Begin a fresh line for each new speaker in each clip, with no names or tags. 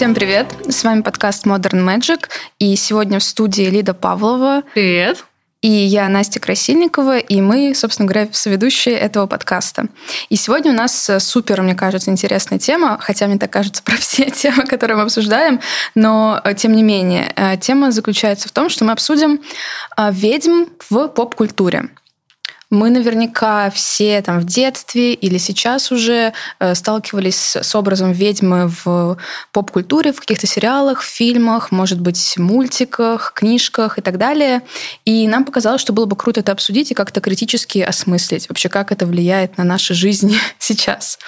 Всем привет! С вами подкаст Modern Magic, и сегодня в студии Лида Павлова.
Привет!
И я Настя Красильникова, и мы, собственно говоря, соведущие этого подкаста. И сегодня у нас супер, мне кажется, интересная тема, хотя мне так кажется про все темы, которые мы обсуждаем, но э, тем не менее, э, тема заключается в том, что мы обсудим э, ведьм в поп-культуре. Мы наверняка все там в детстве или сейчас уже э, сталкивались с образом ведьмы в поп-культуре, в каких-то сериалах, фильмах, может быть, мультиках, книжках и так далее. И нам показалось, что было бы круто это обсудить и как-то критически осмыслить вообще, как это влияет на наши жизни сейчас.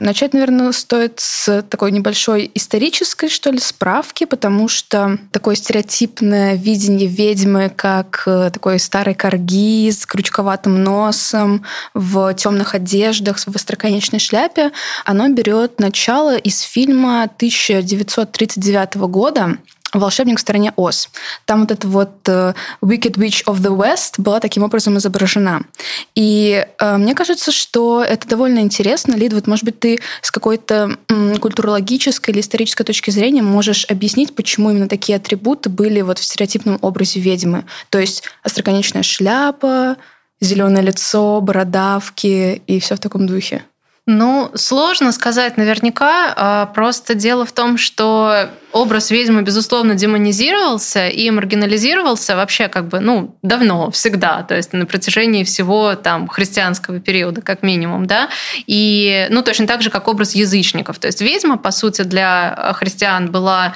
Начать, наверное, стоит с такой небольшой исторической, что ли, справки, потому что такое стереотипное видение ведьмы, как э, такой старой корги с крючковатым носом, в темных одеждах, в остроконечной шляпе, оно берет начало из фильма 1939 года «Волшебник в стране Оз». Там вот эта вот uh, Wicked Witch of the West была таким образом изображена. И uh, мне кажется, что это довольно интересно. Лид, вот, может быть, ты с какой-то м, культурологической или исторической точки зрения можешь объяснить, почему именно такие атрибуты были вот в стереотипном образе ведьмы. То есть остроконечная шляпа, зеленое лицо, бородавки и все в таком духе.
Ну, сложно сказать наверняка. А, просто дело в том, что образ ведьмы, безусловно, демонизировался и маргинализировался вообще как бы, ну, давно, всегда, то есть на протяжении всего там христианского периода, как минимум, да, и, ну, точно так же, как образ язычников. То есть ведьма, по сути, для христиан была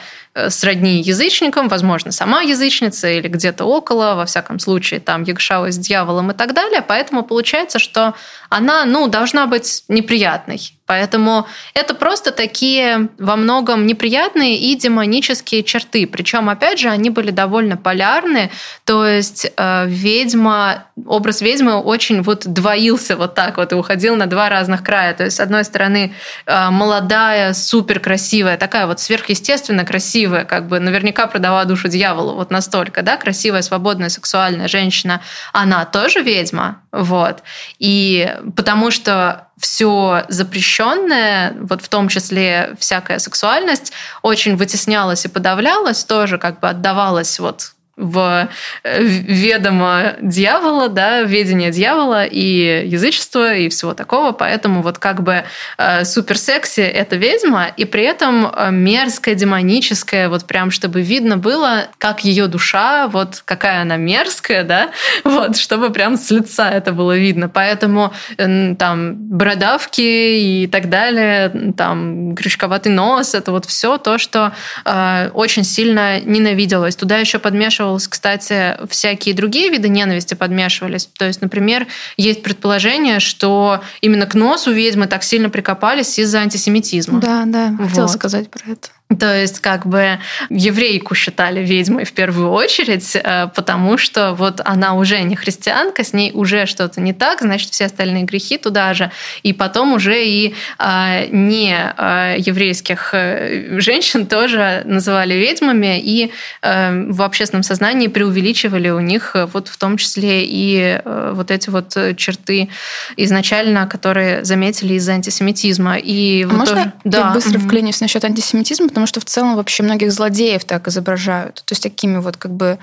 сродни язычникам, возможно, сама язычница или где-то около, во всяком случае, там якшалась с дьяволом и так далее. Поэтому получается, что она, ну, должна быть неприятной. Поэтому это просто такие во многом неприятные и демонические черты. Причем, опять же, они были довольно полярны. То есть э, ведьма, образ ведьмы очень вот двоился вот так вот и уходил на два разных края. То есть, с одной стороны, э, молодая, супер красивая, такая вот сверхъестественно красивая, как бы наверняка продала душу дьяволу вот настолько, да, красивая, свободная, сексуальная женщина, она тоже ведьма, вот. И потому что все запрещенное, вот в том числе всякая сексуальность, очень вытеснялась и подавлялась, тоже как бы отдавалась вот в э, ведомо дьявола, да, ведение дьявола и язычество и всего такого, поэтому вот как бы э, супер секси это ведьма, и при этом э, мерзкая, демоническая, вот прям чтобы видно было, как ее душа, вот какая она мерзкая, да, вот, чтобы прям с лица это было видно, поэтому там бородавки и так далее, там крючковатый нос, это вот все то, что э, очень сильно ненавиделось. Туда еще подмешивал подмешивалось, кстати, всякие другие виды ненависти подмешивались. То есть, например, есть предположение, что именно к носу ведьмы так сильно прикопались из-за антисемитизма.
Да, да, вот. хотела сказать про это.
То есть как бы еврейку считали ведьмой в первую очередь, э, потому что вот она уже не христианка, с ней уже что-то не так, значит, все остальные грехи туда же. И потом уже и а, не а, еврейских э, женщин тоже называли ведьмами и э, в общественном сознании преувеличивали у них вот в том числе и вот эти вот черты изначально, которые заметили из-за антисемитизма. И
а вот можно тоже... я да. быстро вклинюсь насчет антисемитизма, потому что в целом вообще многих злодеев так изображают. То есть такими вот как бы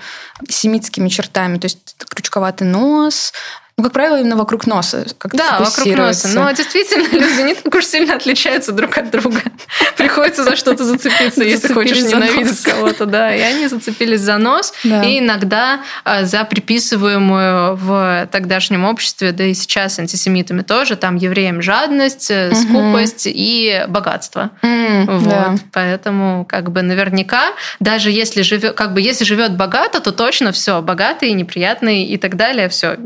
семитскими чертами. То есть крючковатый нос, ну, как правило, именно вокруг носа. Как
да, вокруг носа. Но действительно, люди не так уж сильно отличаются друг от друга. Приходится за что-то зацепиться, если хочешь ненавидеть кого-то. Да, и они зацепились за нос. И иногда а, за приписываемую в тогдашнем обществе, да и сейчас антисемитами тоже, там евреям жадность, э, скупость и богатство. Вот. Поэтому как бы наверняка, даже если живет, как бы если живет богато, то точно все, богатый, неприятный и так далее, все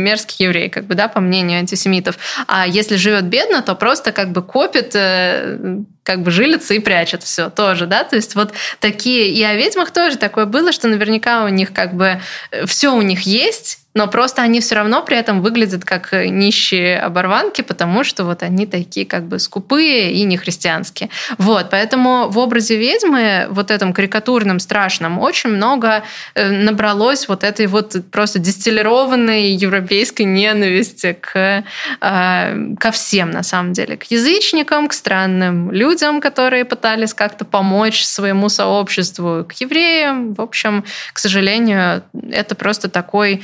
мерзкий еврей, как бы, да, по мнению антисемитов. А если живет бедно, то просто как бы копит э, как бы жилится и прячет все тоже, да, то есть вот такие, и о ведьмах тоже такое было, что наверняка у них как бы все у них есть, но просто они все равно при этом выглядят как нищие оборванки, потому что вот они такие как бы скупые и нехристианские. Вот, поэтому в образе ведьмы, вот этом карикатурном, страшном, очень много э, набралось вот этой вот просто дистиллированной европейской ненависти к, э, ко всем, на самом деле, к язычникам, к странным людям, которые пытались как-то помочь своему сообществу, к евреям. В общем, к сожалению, это просто такой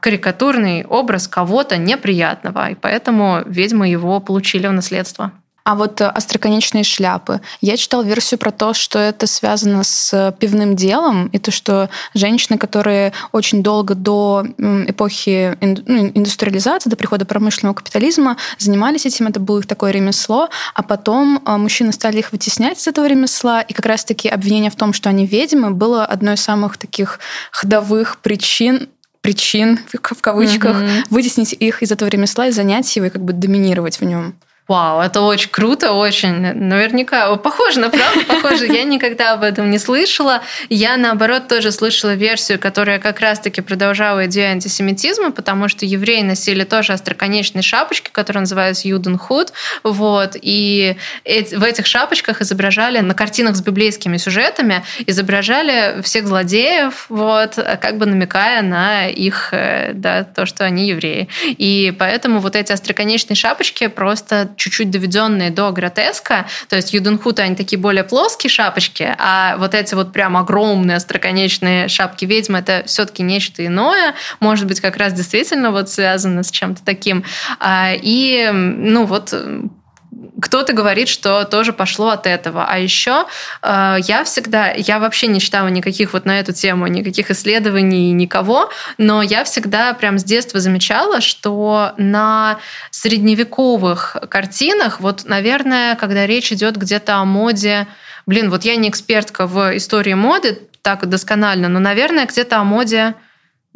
карикатурный образ кого-то неприятного, и поэтому ведьмы его получили в наследство.
А вот э, остроконечные шляпы. Я читал версию про то, что это связано с пивным делом, и то, что женщины, которые очень долго до эпохи ну, индустриализации, до прихода промышленного капитализма занимались этим, это было их такое ремесло, а потом э, мужчины стали их вытеснять из этого ремесла, и как раз-таки обвинение в том, что они ведьмы, было одной из самых таких ходовых причин причин, в кавычках, mm вытеснить их из этого ремесла и занять его и как бы доминировать в нем.
Вау, это очень круто, очень. Наверняка похоже на правду, похоже. Я никогда об этом не слышала. Я, наоборот, тоже слышала версию, которая как раз-таки продолжала идею антисемитизма, потому что евреи носили тоже остроконечные шапочки, которые называются юденхуд. Вот. И в этих шапочках изображали, на картинах с библейскими сюжетами, изображали всех злодеев, вот, как бы намекая на их, э, да, то, что они евреи. И поэтому вот эти остроконечные шапочки просто чуть-чуть доведенные до гротеска. То есть юденхуты, они такие более плоские шапочки, а вот эти вот прям огромные остроконечные шапки ведьмы, это все-таки нечто иное. Может быть, как раз действительно вот связано с чем-то таким. А, и, ну вот, кто-то говорит, что тоже пошло от этого. А еще э, я всегда, я вообще не читала никаких вот на эту тему, никаких исследований, никого, но я всегда прям с детства замечала, что на средневековых картинах, вот, наверное, когда речь идет где-то о моде, блин, вот я не экспертка в истории моды так досконально, но, наверное, где-то о моде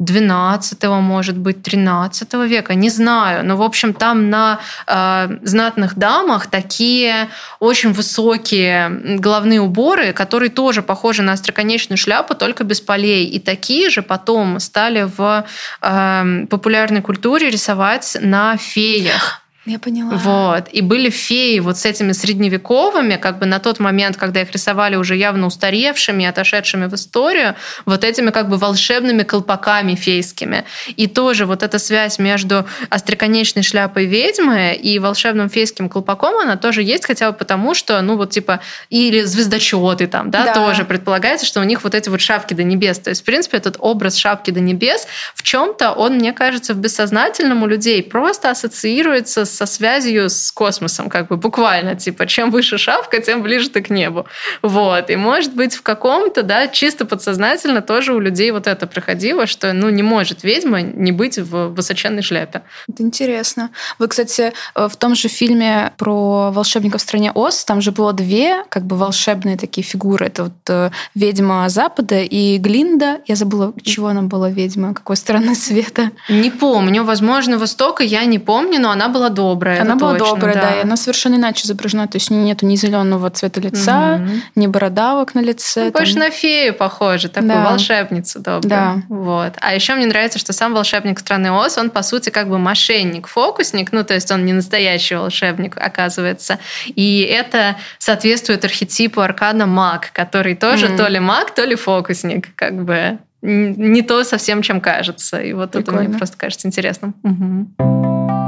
12 может быть, 13 века, не знаю. Но, в общем, там на э, знатных дамах такие очень высокие головные уборы, которые тоже похожи на остроконечную шляпу, только без полей. И такие же потом стали в э, популярной культуре рисовать на феях.
Я поняла.
Вот. И были феи вот с этими средневековыми, как бы на тот момент, когда их рисовали уже явно устаревшими, отошедшими в историю, вот этими как бы волшебными колпаками фейскими. И тоже вот эта связь между остроконечной шляпой ведьмы и волшебным фейским колпаком, она тоже есть, хотя бы потому, что, ну вот типа, или звездочеты там, да, да, тоже предполагается, что у них вот эти вот шапки до небес. То есть, в принципе, этот образ шапки до небес в чем-то он, мне кажется, в бессознательном у людей просто ассоциируется со связью с космосом, как бы буквально, типа, чем выше шапка, тем ближе ты к небу. Вот. И может быть в каком-то, да, чисто подсознательно тоже у людей вот это проходило, что, ну, не может ведьма не быть в высоченной шляпе.
Это интересно. Вы, кстати, э, в том же фильме про волшебника в стране Оз, там же было две как бы волшебные такие фигуры. Это вот э, ведьма Запада и Глинда. Я забыла, чего она была ведьма, какой стороны света.
Не помню. Возможно, Востока я не помню, но она была добрая.
Она была
точно,
добрая, да. да. И она совершенно иначе изображена. То есть нету ни зеленого цвета лица, угу. ни бородавок на лице.
Ну, больше на фею похоже, такую да. волшебницу добрую. Да. Вот. А еще мне нравится, что сам волшебник страны Оз, он, по сути, как бы мошенник, фокусник, ну, то есть он не настоящий волшебник, оказывается. И это соответствует архетипу аркана маг, который тоже mm. то ли маг, то ли фокусник, как бы не то совсем, чем кажется. И вот Прикольно. это мне просто кажется интересным. Угу.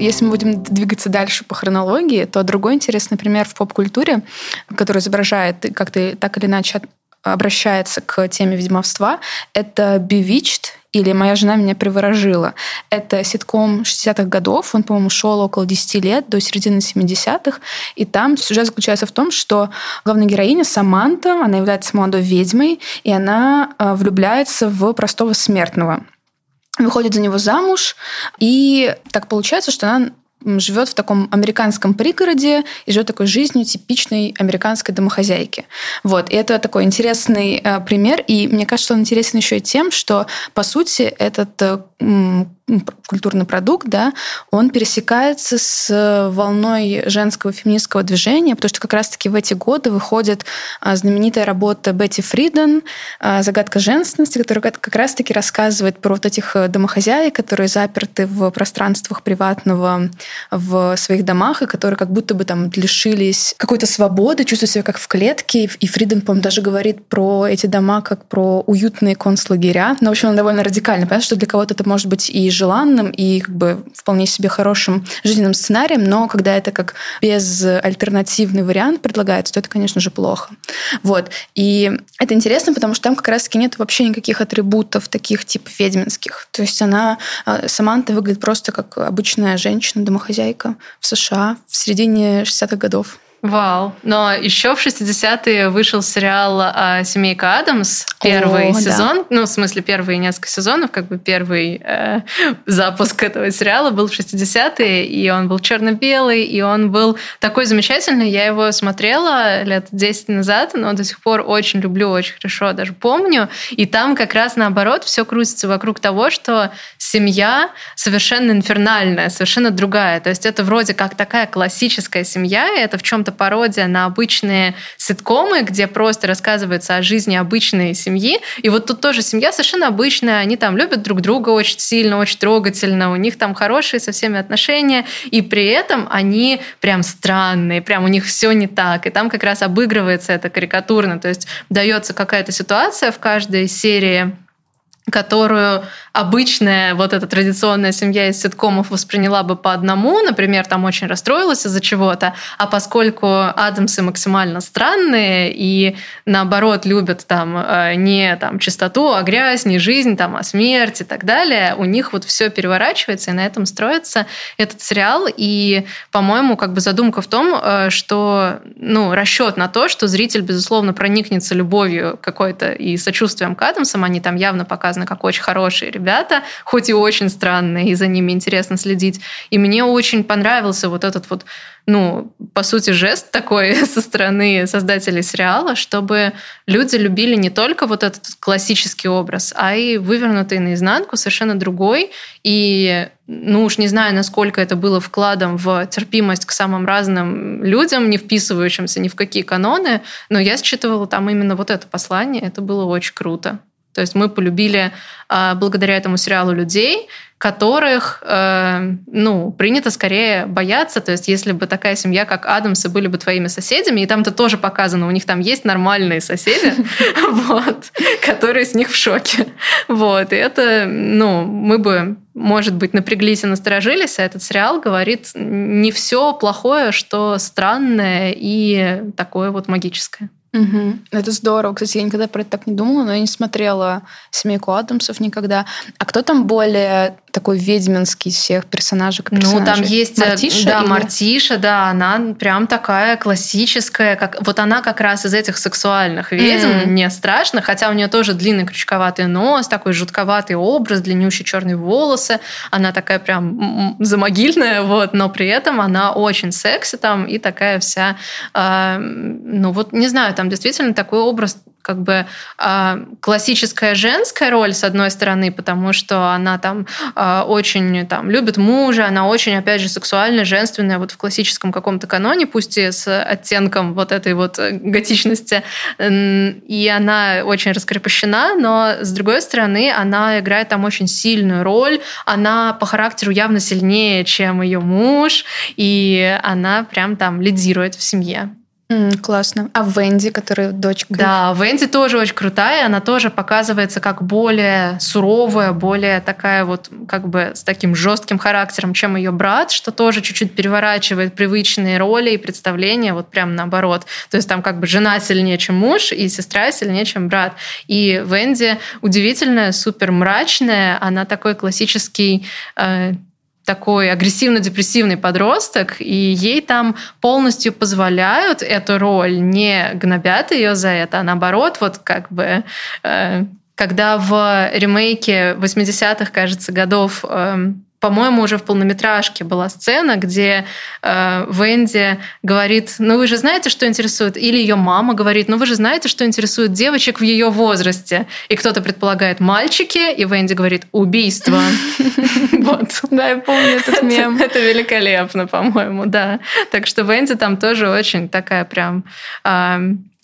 Если мы будем двигаться дальше по хронологии, то другой интересный пример в поп-культуре, который изображает как-то так или иначе обращается к теме ведьмовства, это Bewitched или «Моя жена меня приворожила». Это ситком 60-х годов, он, по-моему, шел около 10 лет, до середины 70-х, и там сюжет заключается в том, что главная героиня Саманта, она является молодой ведьмой, и она э, влюбляется в простого смертного – выходит за него замуж, и так получается, что она живет в таком американском пригороде и живет такой жизнью типичной американской домохозяйки. Вот. И это такой интересный э, пример. И мне кажется, он интересен еще и тем, что, по сути, этот э, культурный продукт, да, он пересекается с волной женского феминистского движения, потому что как раз-таки в эти годы выходит а, знаменитая работа Бетти Фриден а, «Загадка женственности», которая как раз-таки рассказывает про вот этих э, домохозяек, которые заперты в пространствах приватного в своих домах, и которые как будто бы там лишились какой-то свободы, чувствуют себя как в клетке. И Фриден, по-моему, даже говорит про эти дома как про уютные концлагеря. Но, в общем, он довольно радикально. Понятно, что для кого-то это может быть и желанным, и как бы вполне себе хорошим жизненным сценарием, но когда это как безальтернативный вариант предлагается, то это, конечно же, плохо. Вот. И это интересно, потому что там как раз-таки нет вообще никаких атрибутов таких типа ведьминских. То есть она, а, Саманта выглядит просто как обычная женщина, домохозяйка в США в середине 60-х годов.
Вау. Но еще в 60-е вышел сериал а, «Семейка Адамс», первый О, сезон, да. ну, в смысле, первые несколько сезонов, как бы первый э, запуск этого сериала был в 60-е, и он был черно-белый, и он был такой замечательный. Я его смотрела лет 10 назад, но до сих пор очень люблю, очень хорошо даже помню. И там как раз наоборот все крутится вокруг того, что семья совершенно инфернальная, совершенно другая. То есть это вроде как такая классическая семья, и это в чем-то пародия на обычные ситкомы, где просто рассказывается о жизни обычной семьи. И вот тут тоже семья совершенно обычная, они там любят друг друга очень сильно, очень трогательно, у них там хорошие со всеми отношения, и при этом они прям странные, прям у них все не так. И там как раз обыгрывается это карикатурно, то есть дается какая-то ситуация в каждой серии которую обычная вот эта традиционная семья из ситкомов восприняла бы по одному, например, там очень расстроилась из-за чего-то, а поскольку Адамсы максимально странные и наоборот любят там э, не там чистоту, а грязь, не жизнь, там, а смерть и так далее, у них вот все переворачивается, и на этом строится этот сериал. И, по-моему, как бы задумка в том, э, что ну, расчет на то, что зритель, безусловно, проникнется любовью какой-то и сочувствием к Адамсам, они там явно показаны показано как очень хорошие ребята, хоть и очень странные, и за ними интересно следить. И мне очень понравился вот этот вот, ну, по сути, жест такой со стороны создателей сериала, чтобы люди любили не только вот этот классический образ, а и вывернутый наизнанку, совершенно другой. И ну уж не знаю, насколько это было вкладом в терпимость к самым разным людям, не вписывающимся ни в какие каноны, но я считывала там именно вот это послание, это было очень круто. То есть мы полюбили э, благодаря этому сериалу людей, которых, э, ну, принято скорее бояться. То есть если бы такая семья, как Адамсы, были бы твоими соседями, и там-то тоже показано, у них там есть нормальные соседи, вот, которые с них в шоке. Вот, и это, ну, мы бы, может быть, напряглись и насторожились, а этот сериал говорит не все плохое, что странное и такое вот магическое.
Угу. Это здорово. Кстати, я никогда про это так не думала, но я не смотрела «Семейку Адамсов» никогда. А кто там более такой ведьминский всех персонажей?
Ну, там есть... Э, Мартиша? Да, или... Мартиша, да. Она прям такая классическая. Как... Вот она как раз из этих сексуальных ведьм, mm. не страшно, хотя у нее тоже длинный крючковатый нос, такой жутковатый образ, длиннющие черные волосы. Она такая прям замогильная, вот, но при этом она очень секси там и такая вся... Э, ну, вот, не знаю, там действительно такой образ как бы э, классическая женская роль с одной стороны, потому что она там э, очень там любит мужа, она очень опять же сексуальная, женственная, вот в классическом каком-то каноне, пусть и с оттенком вот этой вот готичности, и она очень раскрепощена, но с другой стороны она играет там очень сильную роль, она по характеру явно сильнее, чем ее муж, и она прям там лидирует в семье.
Mm, классно. А Венди, которая дочка?
Да, Венди тоже очень крутая. Она тоже показывается как более суровая, более такая вот как бы с таким жестким характером, чем ее брат, что тоже чуть-чуть переворачивает привычные роли и представления, вот прям наоборот. То есть там как бы жена сильнее, чем муж, и сестра сильнее, чем брат. И Венди удивительная, супер мрачная. Она такой классический э, такой агрессивно-депрессивный подросток, и ей там полностью позволяют эту роль, не гнобят ее за это, а наоборот, вот как бы э, когда в ремейке 80-х, кажется, годов э, по-моему, уже в полнометражке была сцена, где э, Венди говорит, ну вы же знаете, что интересует, или ее мама говорит, ну вы же знаете, что интересует девочек в ее возрасте. И кто-то предполагает мальчики, и Венди говорит убийство.
Вот. Да, я помню этот мем.
Это великолепно, по-моему, да. Так что Венди там тоже очень такая прям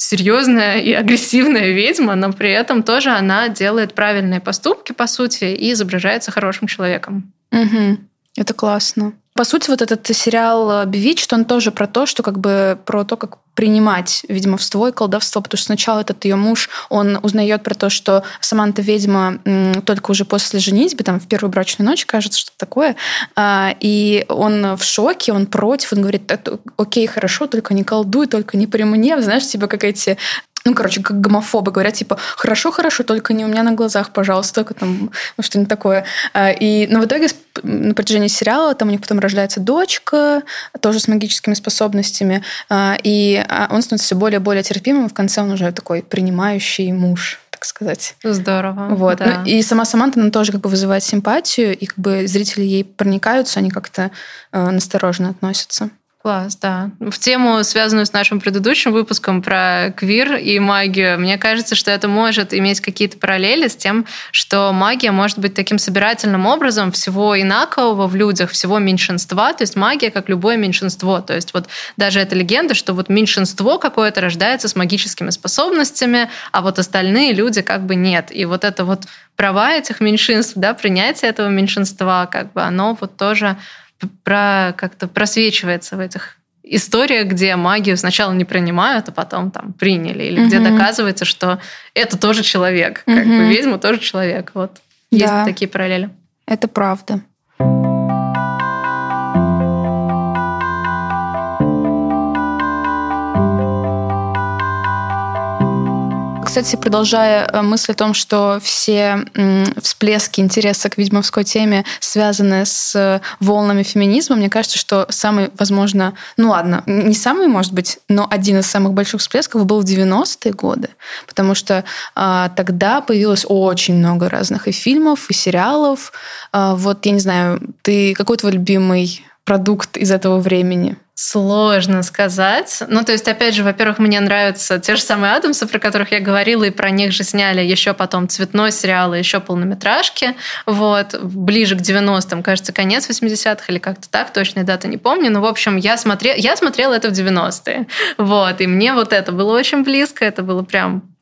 серьезная и агрессивная ведьма, но при этом тоже она делает правильные поступки, по сути, и изображается хорошим человеком.
Угу. Это классно. По сути, вот этот сериал «Bewitched», он тоже про то, что как бы про то, как принимать ведьмовство и колдовство, потому что сначала этот ее муж, он узнает про то, что Саманта ведьма только уже после женитьбы, там, в первую брачную ночь, кажется, что такое, а, и он в шоке, он против, он говорит, окей, хорошо, только не колдуй, только не при мне, знаешь, типа как эти ну, короче, как гомофобы говорят, типа, хорошо, хорошо, только не у меня на глазах, пожалуйста, только там, ну, что-нибудь такое. А, и, но в итоге на протяжении сериала там у них потом рождается дочка, тоже с магическими способностями, а, и а, он становится все более и более терпимым, и в конце он уже такой принимающий муж так сказать.
Здорово.
Вот. Да. Ну, и сама Саманта, она тоже как бы вызывает симпатию, и как бы зрители ей проникаются, они как-то э, настороженно относятся.
Класс, да. В тему, связанную с нашим предыдущим выпуском про квир и магию, мне кажется, что это может иметь какие-то параллели с тем, что магия может быть таким собирательным образом всего инакового в людях, всего меньшинства. То есть магия как любое меньшинство. То есть вот даже эта легенда, что вот меньшинство какое-то рождается с магическими способностями, а вот остальные люди как бы нет. И вот это вот права этих меньшинств, да, принятие этого меньшинства, как бы оно вот тоже про, как-то просвечивается в этих историях, где магию сначала не принимают, а потом там приняли, или mm-hmm. где доказывается, что это тоже человек, mm-hmm. как бы ведьма тоже человек. Вот да. есть такие параллели.
Это правда. Кстати, продолжая э, мысль о том, что все всплески интереса к ведьмовской теме связаны с волнами феминизма, мне кажется, что самый, возможно, ну ладно, не самый, может быть, но один из самых больших всплесков был в 90-е годы, потому что а, тогда появилось очень много разных и фильмов, и сериалов. А, вот, я не знаю, ты какой твой любимый продукт из этого времени?
Сложно сказать. Ну, то есть, опять же, во-первых, мне нравятся те же самые Адамсы, про которых я говорила, и про них же сняли еще потом цветной сериал и еще полнометражки. Вот. Ближе к 90-м, кажется, конец 80-х или как-то так, точной даты не помню. Но, в общем, я, смотре... я смотрела это в 90-е. Вот. И мне вот это было очень близко. Это было прям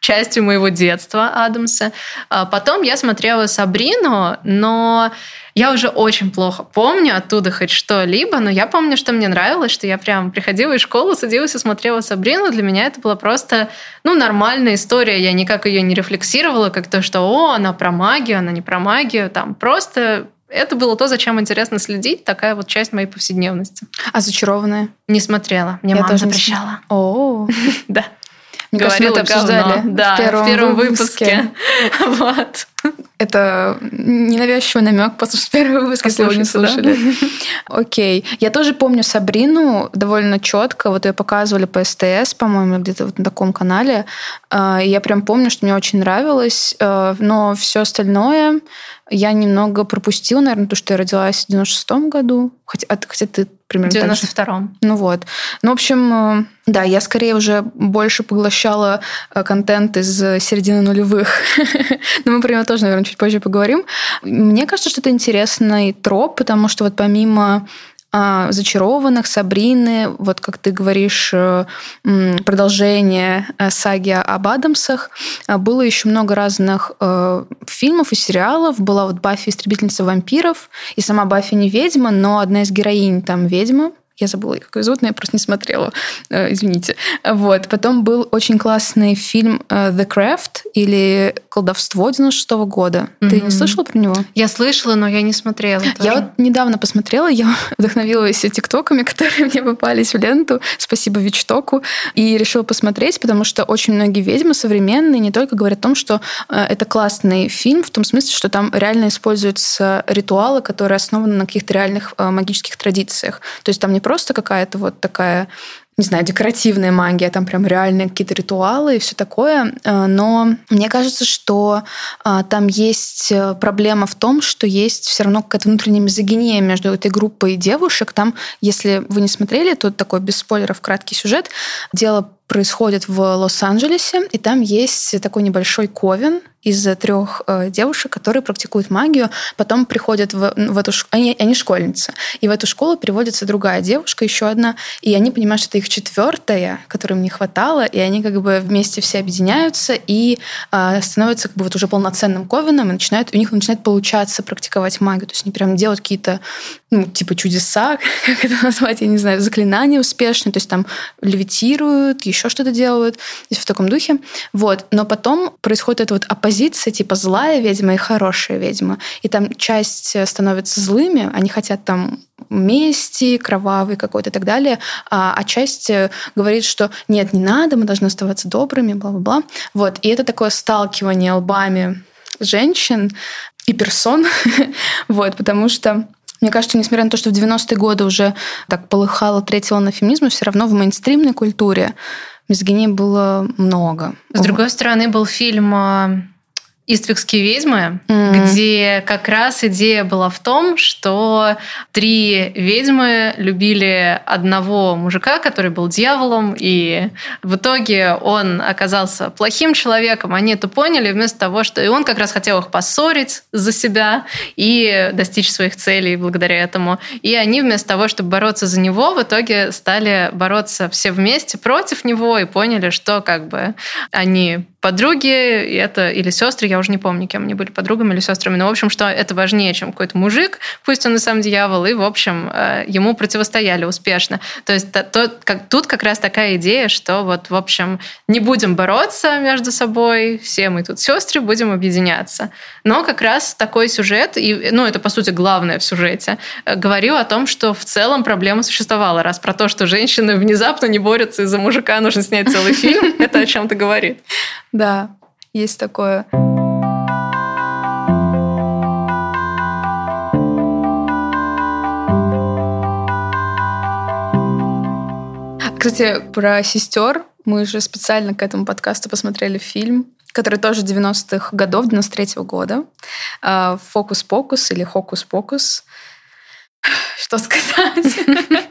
частью моего детства Адамса. Потом я смотрела Сабрину, но я уже очень плохо помню оттуда хоть что-либо, но я помню, что мне нравилось, что я прям приходила из школы, садилась и смотрела Сабрину. Для меня это была просто ну, нормальная история. Я никак ее не рефлексировала, как то, что о, она про магию, она не про магию. Там просто это было то, зачем интересно следить, такая вот часть моей повседневности.
А зачарованная?
Не смотрела. Мне я мама тоже запрещала.
О,
да.
Мне Говорила, кажется, мы это обсуждали
да, в первом, в первом выпуске. выпуске. вот.
Это ненавязчивый намек, послушать первый выпуск, если вы не слушали. Окей. Я тоже помню Сабрину довольно четко. Вот ее показывали по СТС, по-моему, где-то вот на таком канале. А, я прям помню, что мне очень нравилось. А, но все остальное я немного пропустила, наверное, то, что я родилась в 96-м году. Хотя, хотя ты примерно
В 92-м.
Ну вот. Ну, в общем, э, да, я скорее уже больше поглощала э, контент из середины нулевых. Но мы про него тоже, наверное, чуть позже поговорим. Мне кажется, что это интересный троп, потому что вот помимо а, зачарованных, Сабрины, вот как ты говоришь, э, продолжение э, саги об Адамсах. А, было еще много разных э, фильмов и сериалов. Была вот Баффи истребительница вампиров, и сама Баффи не ведьма, но одна из героинь там ведьма, я забыла, как ее зовут, но я просто не смотрела. Э, извините. Вот. Потом был очень классный фильм э, «The Craft» или «Колдовство» 96 -го года. Mm-hmm. Ты не слышала про него?
Я слышала, но я не смотрела. Тоже.
Я вот недавно посмотрела, я вдохновилась тиктоками, которые мне попались в ленту. Спасибо Вичтоку. И решила посмотреть, потому что очень многие ведьмы современные не только говорят о том, что э, это классный фильм, в том смысле, что там реально используются ритуалы, которые основаны на каких-то реальных магических традициях. То есть там не просто какая-то вот такая не знаю, декоративная магия, там прям реальные какие-то ритуалы и все такое. Э, но мне кажется, что э, там есть э, проблема в том, что есть все равно какая-то внутренняя мизогиния между этой группой девушек. Там, если вы не смотрели, то такой без спойлеров краткий сюжет. Дело происходит в Лос-Анджелесе, и там есть такой небольшой ковен, из трех э, девушек, которые практикуют магию, потом приходят в, в эту школу, они, они школьницы, и в эту школу переводится другая девушка, еще одна, и они понимают, что это их четвертая, которой им не хватало, и они как бы вместе все объединяются и э, становятся как бы вот уже полноценным ковеном, и начинают, у них начинает получаться практиковать магию, то есть они прям делают какие-то ну, типа чудеса, как это назвать, я не знаю, заклинания успешные, то есть там левитируют, что-то делают, есть в таком духе. Вот. Но потом происходит это вот оппозиция, типа злая ведьма и хорошая ведьма. И там часть становится злыми, они хотят там мести, кровавый какой-то и так далее, а, а часть говорит, что нет, не надо, мы должны оставаться добрыми, бла-бла-бла. Вот. И это такое сталкивание лбами женщин и персон, вот, потому что мне кажется, несмотря на то, что в 90-е годы уже так полыхало третья волна феминизма, все равно в мейнстримной культуре мизогинии было много.
С другой стороны, был фильм а, Иствикские ведьмы, mm-hmm. где как раз идея была в том, что три ведьмы любили одного мужика, который был дьяволом, и в итоге он оказался плохим человеком. Они это поняли вместо того, что и он как раз хотел их поссорить за себя и достичь своих целей благодаря этому. И они вместо того, чтобы бороться за него, в итоге стали бороться все вместе против него и поняли, что как бы они подруги, это или сестры, я уже не помню, кем они были, подругами или сестрами, но, в общем, что это важнее, чем какой-то мужик, пусть он и сам дьявол, и, в общем, э, ему противостояли успешно. То есть то, как, тут как раз такая идея, что вот, в общем, не будем бороться между собой, все мы тут сестры, будем объединяться. Но как раз такой сюжет, и, ну, это, по сути, главное в сюжете, э, говорил о том, что в целом проблема существовала. Раз про то, что женщины внезапно не борются из-за мужика, нужно снять целый фильм, это о чем-то говорит.
Да, есть такое. Кстати, про сестер мы же специально к этому подкасту посмотрели фильм, который тоже 90-х годов, 93-го года. А, «Фокус-покус» или «Хокус-покус». Что сказать?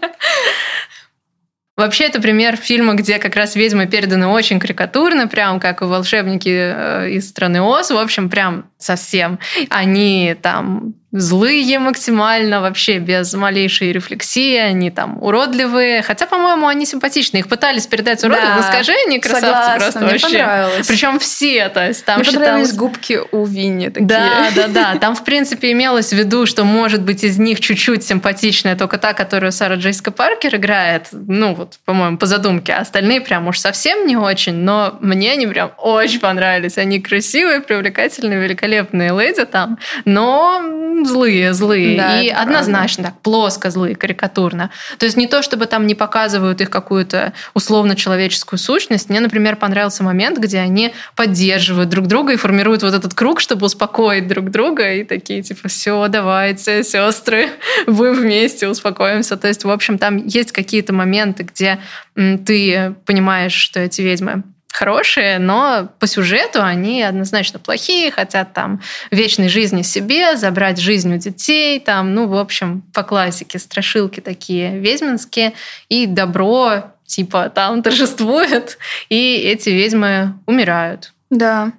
Вообще, это пример фильма, где как раз ведьмы переданы очень карикатурно, прям как волшебники э, из страны Оз. В общем, прям совсем. Они там злые максимально, вообще без малейшей рефлексии, они там уродливые. Хотя, по-моему, они симпатичные. Их пытались передать уродливым, да, но скажи, они красавцы согласна, просто мне вообще. Причем все, то есть там
мне считалось... понравились губки у Винни такие.
Да, да, да. Там, в принципе, имелось в виду, что может быть из них чуть-чуть симпатичная только та, которую Сара Джейска Паркер играет, ну вот, по-моему, по задумке, а остальные прям уж совсем не очень, но мне они прям очень понравились. Они красивые, привлекательные, великолепные леди там, но злые, злые. Да, и однозначно правда. так, плоско злые, карикатурно. То есть не то, чтобы там не показывают их какую-то условно-человеческую сущность. Мне, например, понравился момент, где они поддерживают друг друга и формируют вот этот круг, чтобы успокоить друг друга. И такие, типа, все, давайте, сестры, вы вместе успокоимся. То есть, в общем, там есть какие-то моменты, где ты понимаешь, что эти ведьмы хорошие, но по сюжету они однозначно плохие, хотят там вечной жизни себе, забрать жизнь у детей, там, ну, в общем, по классике, страшилки такие ведьминские, и добро типа там торжествует, и эти ведьмы умирают.
Да.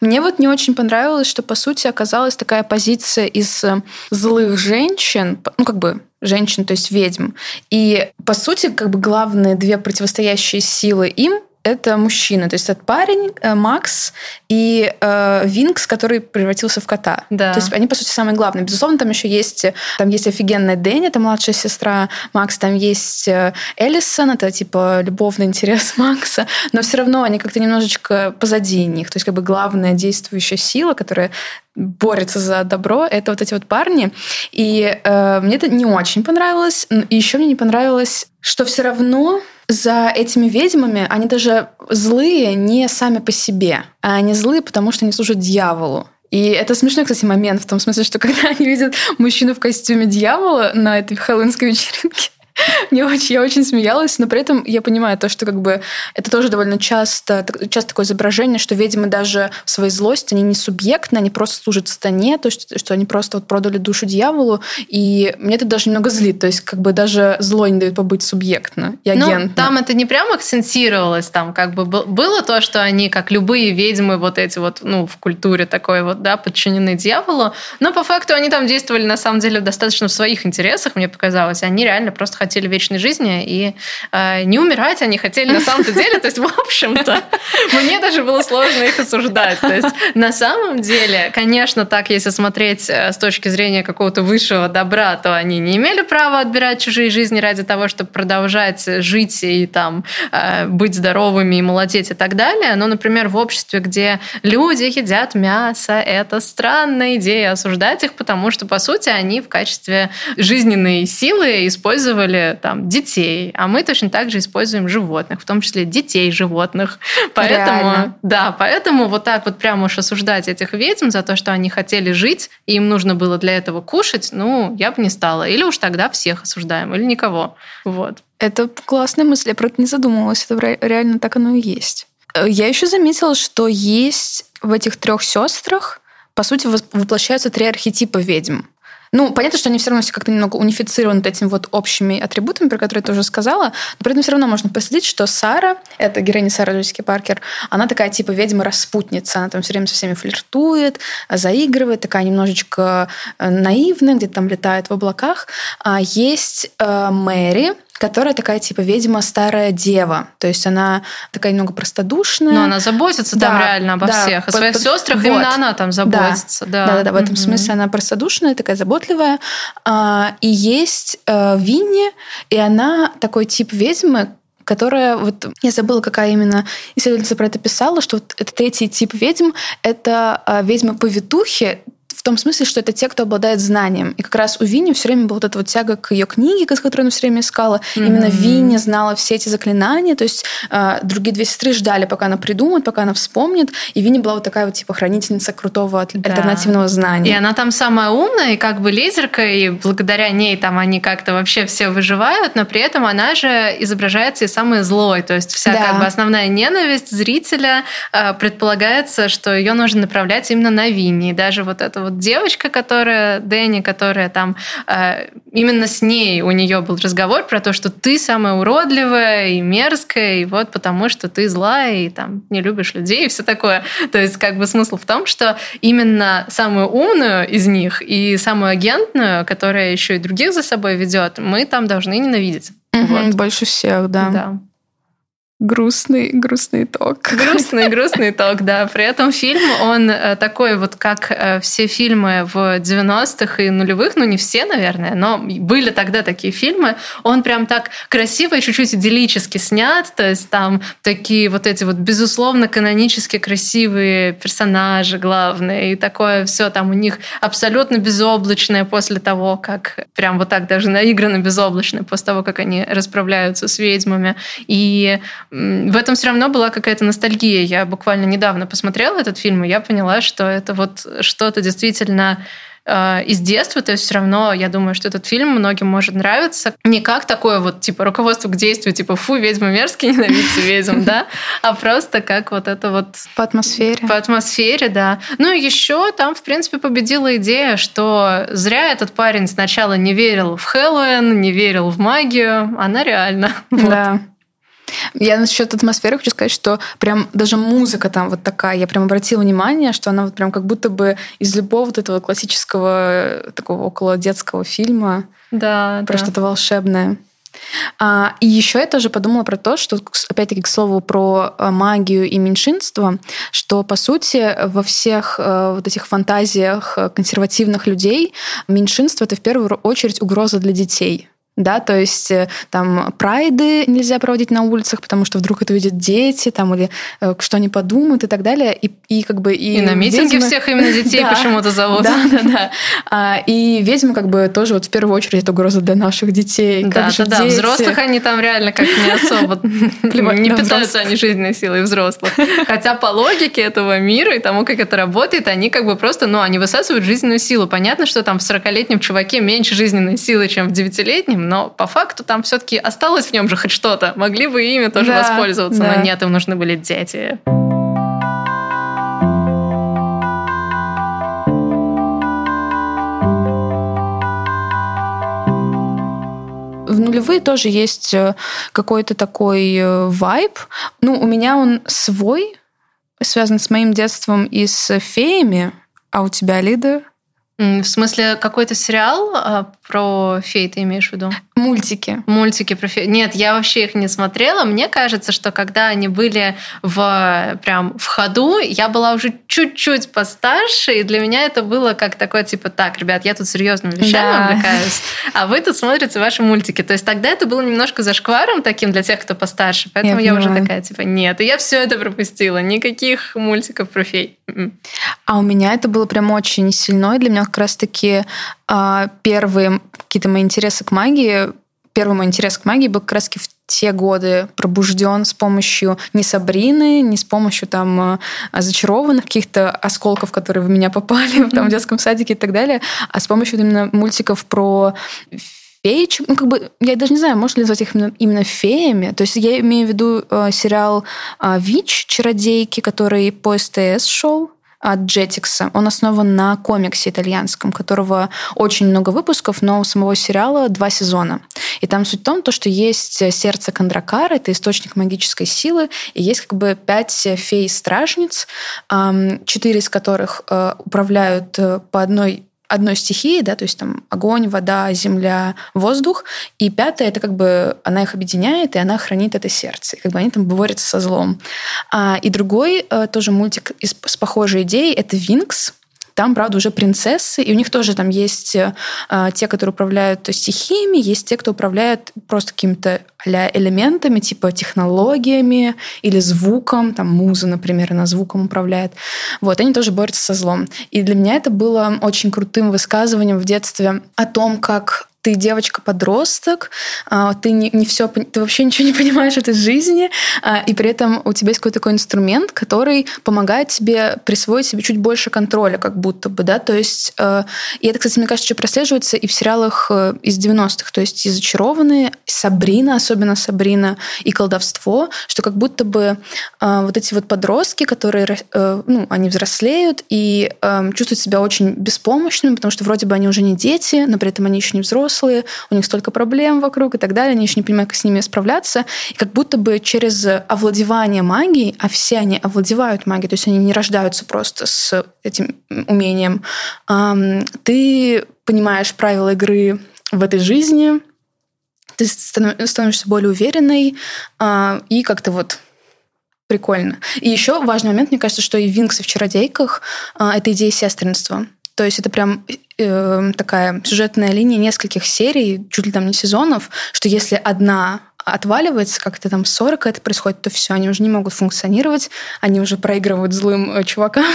Мне вот не очень понравилось, что, по сути, оказалась такая позиция из э, злых женщин, ну, как бы женщин, то есть ведьм. И, по сути, как бы главные две противостоящие силы им это мужчина. То есть это парень, э, Макс и э, Винкс, который превратился в кота. Да. То есть они, по сути, самые главные. Безусловно, там еще есть, там есть офигенная Дэнни, это младшая сестра Макс, там есть э, Эллисон, это типа любовный интерес Макса, но все равно они как-то немножечко позади них. То есть как бы главная действующая сила, которая борется за добро, это вот эти вот парни. И э, мне это не очень понравилось. И еще мне не понравилось, что все равно за этими ведьмами, они даже злые не сами по себе, а они злые, потому что они служат дьяволу. И это смешной, кстати, момент в том смысле, что когда они видят мужчину в костюме дьявола на этой хэллоуинской вечеринке, Мне очень, я очень смеялась, но при этом я понимаю то, что как бы это тоже довольно часто, часто такое изображение, что ведьмы даже в своей злости, они не субъектны, они просто служат стане, то есть что они просто вот продали душу дьяволу, и мне это даже немного злит, то есть как бы даже зло не дает побыть субъектно и агентно.
Ну, там это не прямо акцентировалось, там как бы было то, что они, как любые ведьмы, вот эти вот, ну, в культуре такой вот, да, подчинены дьяволу, но по факту они там действовали на самом деле достаточно в своих интересах, мне показалось, они реально просто хотели вечной жизни и э, не умирать они хотели на самом-то деле. То есть, в общем-то, мне даже было сложно их осуждать. То есть, на самом деле, конечно, так, если смотреть э, с точки зрения какого-то высшего добра, то они не имели права отбирать чужие жизни ради того, чтобы продолжать жить и там э, быть здоровыми и молодеть и так далее. Но, например, в обществе, где люди едят мясо, это странная идея осуждать их, потому что, по сути, они в качестве жизненной силы использовали там детей, а мы точно так же используем животных, в том числе детей животных. Поэтому, Реально. да, поэтому вот так вот прямо уж осуждать этих ведьм за то, что они хотели жить, и им нужно было для этого кушать, ну, я бы не стала. Или уж тогда всех осуждаем, или никого. Вот.
Это классная мысль, я про это не задумывалась, это реально так оно и есть. Э, я еще заметила, что есть в этих трех сестрах, по сути, воплощаются три архетипа ведьм. Ну, понятно, что они все равно все как-то немного унифицированы этими вот общими атрибутами, про которые ты уже сказала, но при этом все равно можно посмотреть, что Сара, это героиня Сара Джессики Паркер, она такая типа ведьма-распутница, она там все время со всеми флиртует, заигрывает, такая немножечко э, наивная, где-то там летает в облаках. А есть э, Мэри, которая такая типа ведьма старая дева. То есть она такая немного простодушная.
Но она заботится да, там реально обо да, всех. О своих под, сестрах вот. именно она там заботится. Да,
да, да, да в этом угу. смысле она простодушная, такая заботливая. А, и есть а, Винни, и она такой тип ведьмы, которая вот я забыла, какая именно исследовательница про это писала, что вот это третий тип ведьм это а, ведьмы повитухи, в том смысле, что это те, кто обладает знанием. И как раз у Вини все время была вот эта вот тяга к ее книге, которую она все время искала. Mm-hmm. Именно Винни знала все эти заклинания. То есть э, другие две сестры ждали, пока она придумает, пока она вспомнит. И Винни была вот такая вот типа хранительница крутого да. альтернативного знания.
И она там самая умная, и как бы лидерка, и благодаря ней там они как-то вообще все выживают, но при этом она же изображается и самой злой. То есть вся да. как бы основная ненависть зрителя э, предполагается, что ее нужно направлять именно на Винни. И даже вот это вот вот девочка, которая, Дэнни, которая там, э, именно с ней у нее был разговор про то, что ты самая уродливая и мерзкая, и вот потому что ты злая и там не любишь людей и все такое. То есть как бы смысл в том, что именно самую умную из них и самую агентную, которая еще и других за собой ведет, мы там должны ненавидеть.
Угу, вот. Больше всех, да.
Да.
Грустный, грустный итог.
Грустный, грустный итог, да. При этом фильм, он э, такой вот, как э, все фильмы в 90-х и нулевых, ну не все, наверное, но были тогда такие фильмы, он прям так красиво и чуть-чуть идиллически снят, то есть там такие вот эти вот безусловно канонически красивые персонажи главные, и такое все там у них абсолютно безоблачное после того, как прям вот так даже наигранно безоблачное после того, как они расправляются с ведьмами. И в этом все равно была какая-то ностальгия. Я буквально недавно посмотрела этот фильм, и я поняла, что это вот что-то действительно э, из детства, то есть все равно я думаю, что этот фильм многим может нравиться. Не как такое вот, типа, руководство к действию, типа, фу, ведьмы мерзкие, ненавидите ведьм, да, а просто как вот это вот...
По атмосфере.
По атмосфере, да. Ну и еще там, в принципе, победила идея, что зря этот парень сначала не верил в Хэллоуин, не верил в магию, она реально.
Да. Я насчет атмосферы хочу сказать, что прям даже музыка там вот такая, я прям обратила внимание, что она вот прям как будто бы из любого вот этого классического такого около детского фильма
да,
про да. что-то волшебное. А, и еще я тоже подумала про то, что, опять-таки, к слову, про э, магию и меньшинство, что, по сути, во всех э, вот этих фантазиях консервативных людей меньшинство — это в первую очередь угроза для детей да, то есть э, там прайды нельзя проводить на улицах, потому что вдруг это видят дети, там, или э, что они подумают и так далее, и, и как бы...
И, и на митинге ведьмы... всех именно детей почему-то зовут.
Да, да, да. А, и ведьмы как бы тоже вот в первую очередь это угроза для наших детей.
Да, да, да, взрослых они там реально как не особо... Не питаются они жизненной силой взрослых. Хотя по логике этого мира и тому, как это работает, они как бы просто, ну, они высасывают жизненную силу. Понятно, что там в 40-летнем чуваке меньше жизненной силы, чем в 9-летнем, но по факту там все-таки осталось в нем же хоть что-то. Могли бы ими тоже
Да,
воспользоваться,
да.
но нет, им нужны были дети.
В нулевые тоже есть э, какой-то такой э, вайб. Ну, у меня он свой, связан с моим детством и с феями. А у тебя, Лида?
В смысле, какой-то сериал а, про фей ты имеешь в виду?
Мультики.
Мультики про фей. Нет, я вообще их не смотрела. Мне кажется, что когда они были в прям в ходу, я была уже чуть-чуть постарше, и для меня это было как такое типа, так, ребят, я тут серьезными вещами
Да.
увлекаюсь, а вы тут смотрите ваши мультики. То есть тогда это было немножко зашкваром таким для тех, кто постарше, поэтому
Я
я, уже такая типа, нет, и я все это пропустила, никаких мультиков про фей. М-м.
А у меня это было прям очень сильно. И для меня как раз-таки первые какие-то мои интересы к магии, первый мой интерес к магии был как раз в те годы пробужден с помощью не Сабрины, не с помощью там а, зачарованных каких-то осколков, которые в меня попали там, в детском садике и так далее, а с помощью именно мультиков про феечек, ну, как бы, я даже не знаю, можно ли назвать их именно, именно феями. То есть я имею в виду э, сериал э, «Вич. Чародейки», который по СТС шел от Джетикса. Он основан на комиксе итальянском, которого очень много выпусков, но у самого сериала два сезона. И там суть в том, то, что есть сердце Кондракара, это источник магической силы, и есть как бы пять фей-стражниц, четыре из которых э, управляют э, по одной одной стихии, да, то есть там огонь, вода, земля, воздух, и пятая это как бы она их объединяет, и она хранит это сердце, и как бы они там борются со злом. А, и другой э, тоже мультик из, с похожей идеей это Винкс. Там, правда, уже принцессы, и у них тоже там есть э, те, которые управляют стихиями, есть те, кто управляют просто какими-то а элементами, типа технологиями или звуком, там муза, например, она звуком управляет. Вот, они тоже борются со злом. И для меня это было очень крутым высказыванием в детстве о том, как ты девочка-подросток, а, ты не, не все, ты вообще ничего не понимаешь в этой жизни, а, и при этом у тебя есть какой-то такой инструмент, который помогает тебе присвоить себе чуть больше контроля, как будто бы, да, то есть, э, и это, кстати, мне кажется, еще прослеживается и в сериалах э, из 90-х, то есть и «Зачарованные», «Сабрина», особенно «Сабрина», и «Колдовство», что как будто бы э, вот эти вот подростки, которые, ну, они взрослеют и чувствуют себя очень беспомощными, потому что вроде бы они уже не дети, но при этом они еще не взрослые, взрослые, у них столько проблем вокруг и так далее, они еще не понимают, как с ними справляться. И как будто бы через овладевание магией, а все они овладевают магией, то есть они не рождаются просто с этим умением, ты понимаешь правила игры в этой жизни, ты становишься более уверенной и как-то вот прикольно. И еще важный момент, мне кажется, что и Винкс и в Чародейках это идея сестринства. То есть это прям э, такая сюжетная линия нескольких серий, чуть ли там не сезонов, что если одна отваливается, как-то там ссора какая-то происходит, то все, они уже не могут функционировать, они уже проигрывают злым э, чувакам.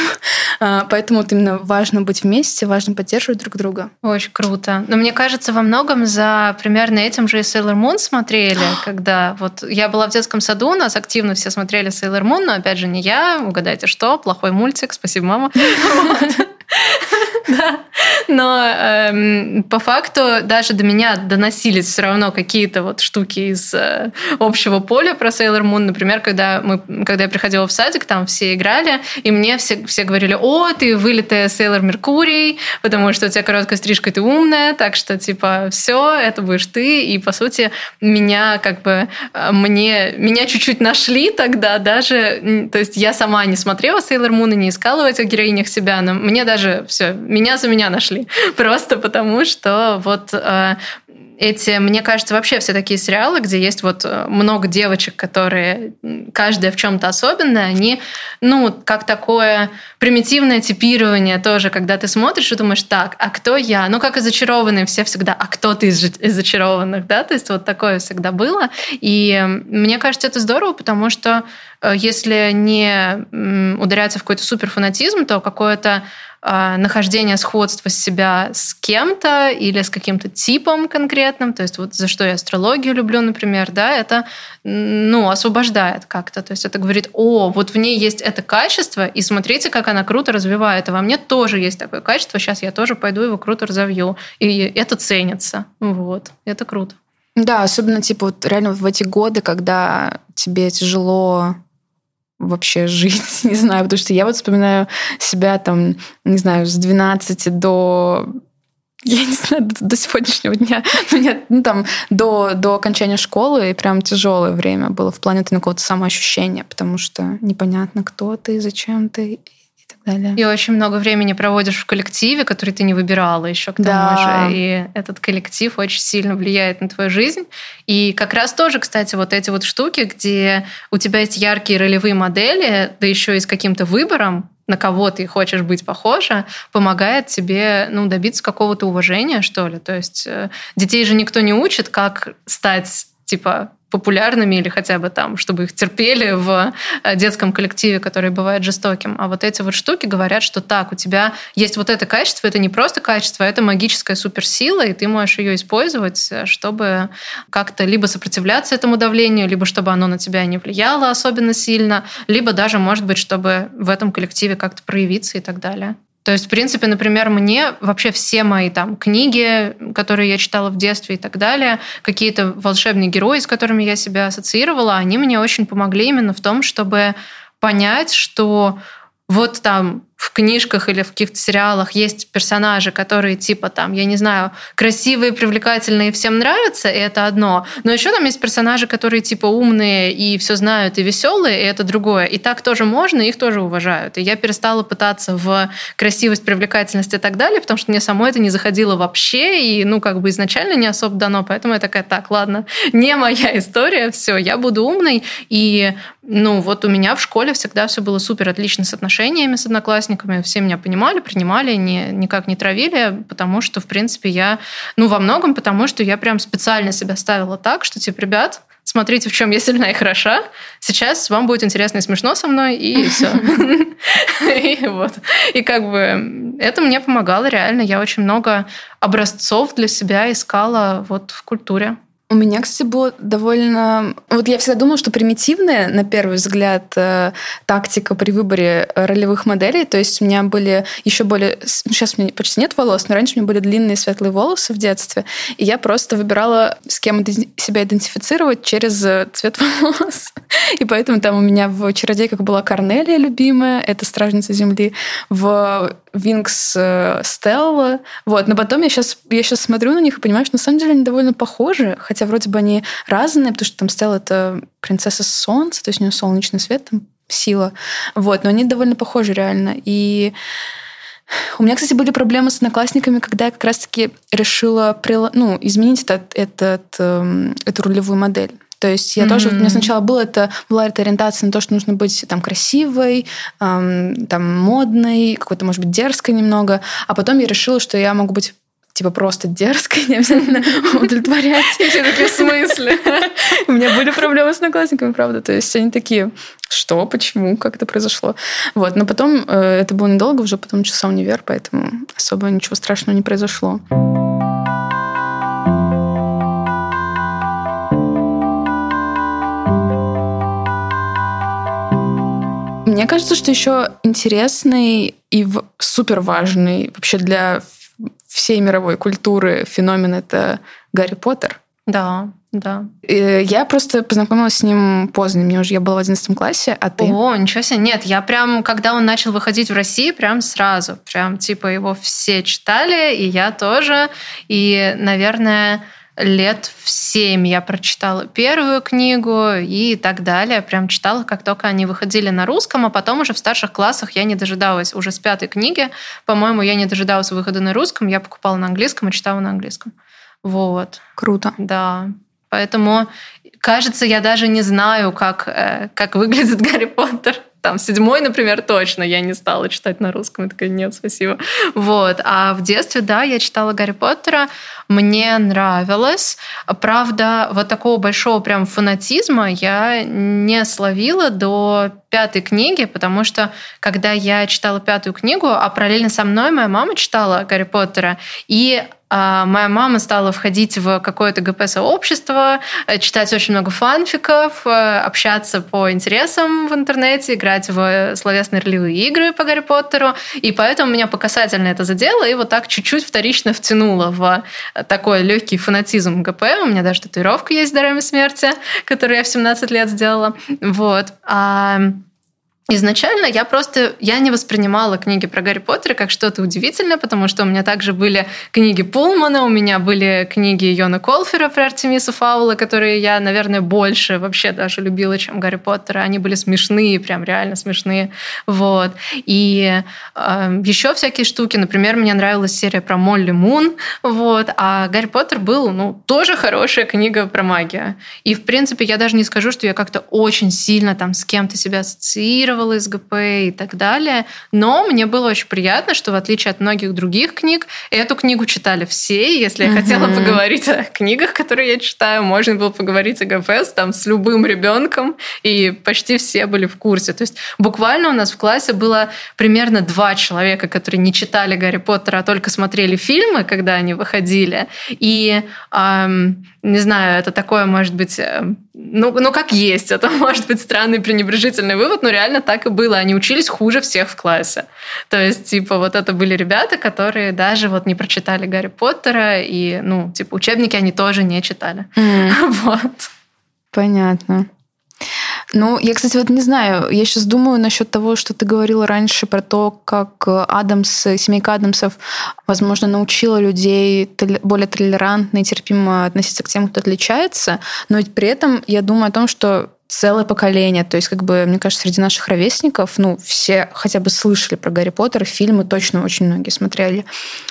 А, поэтому вот именно важно быть вместе, важно поддерживать друг друга.
Очень круто. Но мне кажется, во многом за примерно этим же и Sailor Moon смотрели, когда вот я была в детском саду, у нас активно все смотрели Sailor Moon, но опять же не я, угадайте что, плохой мультик, спасибо, мама. Да. Но эм, по факту даже до меня доносились все равно какие-то вот штуки из э, общего поля про Sailor Moon. Например, когда, мы, когда я приходила в садик, там все играли, и мне все, все говорили, о, ты вылитая Sailor Меркурий, потому что у тебя короткая стрижка, ты умная, так что, типа, все, это будешь ты. И, по сути, меня как бы, э, мне, меня чуть-чуть нашли тогда даже, то есть я сама не смотрела Sailor Moon и не искала в этих героинях себя, но мне даже все, меня за меня нашли. Просто потому, что вот э, эти, мне кажется, вообще все такие сериалы, где есть вот э, много девочек, которые каждая в чем-то особенная, они, ну, как такое примитивное типирование тоже, когда ты смотришь и думаешь, так, а кто я? Ну, как и зачарованные все всегда, а кто ты из, из зачарованных, да? То есть вот такое всегда было. И мне кажется, это здорово, потому что э, если не ударяться в какой-то суперфанатизм, то какое-то нахождение сходства себя с кем-то или с каким-то типом конкретным, то есть вот за что я астрологию люблю, например, да, это ну, освобождает как-то. То есть это говорит, о, вот в ней есть это качество, и смотрите, как она круто развивает. А во мне тоже есть такое качество, сейчас я тоже пойду его круто разовью. И это ценится. Вот. Это круто.
Да, особенно типа вот реально в эти годы, когда тебе тяжело вообще жить, не знаю, потому что я вот вспоминаю себя там, не знаю, с 12 до я не знаю, до, до сегодняшнего дня. У меня, ну, там, до, до окончания школы и прям тяжелое время было в плане какого-то самоощущения, потому что непонятно, кто ты, зачем ты далее.
И очень много времени проводишь в коллективе, который ты не выбирала еще к тому да. же. И этот коллектив очень сильно влияет на твою жизнь. И как раз тоже, кстати, вот эти вот штуки, где у тебя есть яркие ролевые модели, да еще и с каким-то выбором, на кого ты хочешь быть похожа, помогает тебе ну, добиться какого-то уважения, что ли. То есть э, детей же никто не учит, как стать типа популярными или хотя бы там, чтобы их терпели в э, детском коллективе, который бывает жестоким. А вот эти вот штуки говорят, что так, у тебя есть вот это качество, это не просто качество, это магическая суперсила, и ты можешь ее использовать, э, чтобы как-то либо сопротивляться этому давлению, либо чтобы оно на тебя не влияло особенно сильно, либо даже, может быть, чтобы в этом коллективе как-то проявиться и так далее. То есть, в принципе, например, мне вообще все мои там книги, которые я читала в детстве и так далее, какие-то волшебные герои, с которыми я себя ассоциировала, они мне очень помогли именно в том, чтобы понять, что вот там в книжках или в каких-то сериалах есть персонажи, которые типа там, я не знаю, красивые, привлекательные, всем нравятся, и это одно. Но еще там есть персонажи, которые типа умные и все знают и веселые, и это другое. И так тоже можно, их тоже уважают. И я перестала пытаться в красивость, привлекательность и так далее, потому что мне самой это не заходило вообще, и ну как бы изначально не особо дано, поэтому я такая, так, ладно, не моя история, все, я буду умной. И ну вот у меня в школе всегда все было супер отлично с отношениями с одноклассниками, все меня понимали, принимали, не, никак не травили, потому что, в принципе, я, ну, во многом потому, что я прям специально себя ставила так, что, типа, ребят, смотрите, в чем я сильна и хороша. Сейчас вам будет интересно и смешно со мной, и все. И вот. И как бы это мне помогало реально. Я очень много образцов для себя искала вот в культуре.
У меня, кстати, было довольно... Вот я всегда думала, что примитивная, на первый взгляд, э, тактика при выборе ролевых моделей. То есть у меня были еще более... Сейчас у меня почти нет волос, но раньше у меня были длинные светлые волосы в детстве. И я просто выбирала, с кем себя идентифицировать через э, цвет волос. И поэтому там у меня в «Чародейках» была Корнелия любимая, это «Стражница Земли». В Винкс э, Стелла. Вот. Но потом я сейчас, я сейчас смотрю на них и понимаю, что на самом деле они довольно похожи, хотя вроде бы они разные, потому что там Стелла — это принцесса солнца, то есть у нее солнечный свет, там сила. Вот. Но они довольно похожи реально. И у меня, кстати, были проблемы с одноклассниками, когда я как раз-таки решила ну, изменить этот, этот, эм, эту рулевую модель. То есть я mm-hmm. тоже, у меня сначала было это, была эта ориентация на то, что нужно быть там красивой, эм, там модной, какой-то, может быть, дерзкой немного, а потом я решила, что я могу быть типа просто дерзкой, не обязательно удовлетворять.
Все такие в смысле?
У меня были проблемы с одноклассниками, правда. То есть они такие, что, почему, как это произошло. Вот, но потом э, это было недолго, уже потом начался универ, поэтому особо ничего страшного не произошло. Мне кажется, что еще интересный и супер важный вообще для всей мировой культуры феномен это Гарри Поттер.
Да, да.
Я просто познакомилась с ним поздно. Мне уже я была в 11 классе, а ты?
О, ничего себе. Нет, я прям, когда он начал выходить в России, прям сразу. Прям, типа, его все читали, и я тоже. И, наверное, лет в семь я прочитала первую книгу и так далее. Прям читала, как только они выходили на русском, а потом уже в старших классах я не дожидалась уже с пятой книги. По-моему, я не дожидалась выхода на русском, я покупала на английском и читала на английском. Вот.
Круто.
Да. Поэтому, кажется, я даже не знаю, как, э, как выглядит Гарри Поттер там седьмой, например, точно я не стала читать на русском. Я такая, нет, спасибо. Вот. А в детстве, да, я читала Гарри Поттера, мне нравилось. Правда, вот такого большого прям фанатизма я не словила до пятой книги, потому что когда я читала пятую книгу, а параллельно со мной моя мама читала Гарри Поттера, и а, моя мама стала входить в какое-то ГП-сообщество, э, читать очень много фанфиков, э, общаться по интересам в интернете, играть в словесные ролевые игры по Гарри Поттеру. И поэтому меня по касательно это задело, и вот так чуть-чуть вторично втянуло в такой легкий фанатизм ГП. У меня даже татуировка есть «Дарами смерти», которую я в 17 лет сделала. Вот. А Изначально я просто я не воспринимала книги про Гарри Поттера как что-то удивительное, потому что у меня также были книги Пулмана, у меня были книги Йона Колфера про Артемиса Фаула, которые я, наверное, больше вообще даже любила, чем Гарри Поттера. Они были смешные, прям реально смешные. Вот. И э, еще всякие штуки. Например, мне нравилась серия про Молли Мун. Вот. А Гарри Поттер был, ну, тоже хорошая книга про магию. И, в принципе, я даже не скажу, что я как-то очень сильно там с кем-то себя ассоциировала, ассоциировала с ГП и так далее. Но мне было очень приятно, что в отличие от многих других книг, эту книгу читали все. Если я mm-hmm. хотела поговорить о книгах, которые я читаю, можно было поговорить о ГП с, там, с любым ребенком, и почти все были в курсе. То есть буквально у нас в классе было примерно два человека, которые не читали Гарри Поттера, а только смотрели фильмы, когда они выходили. И эм, не знаю, это такое, может быть, э, ну, ну как есть, это может быть странный пренебрежительный вывод, но реально так и было. Они учились хуже всех в классе. То есть, типа, вот это были ребята, которые даже вот не прочитали Гарри Поттера, и, ну, типа, учебники они тоже не читали. Mm. Вот.
Понятно. Ну, я, кстати, вот не знаю, я сейчас думаю насчет того, что ты говорила раньше про то, как Адамс, семейка Адамсов, возможно, научила людей более толерантно и терпимо относиться к тем, кто отличается, но ведь при этом я думаю о том, что целое поколение. То есть, как бы, мне кажется, среди наших ровесников, ну, все хотя бы слышали про Гарри Поттера, фильмы точно очень многие смотрели.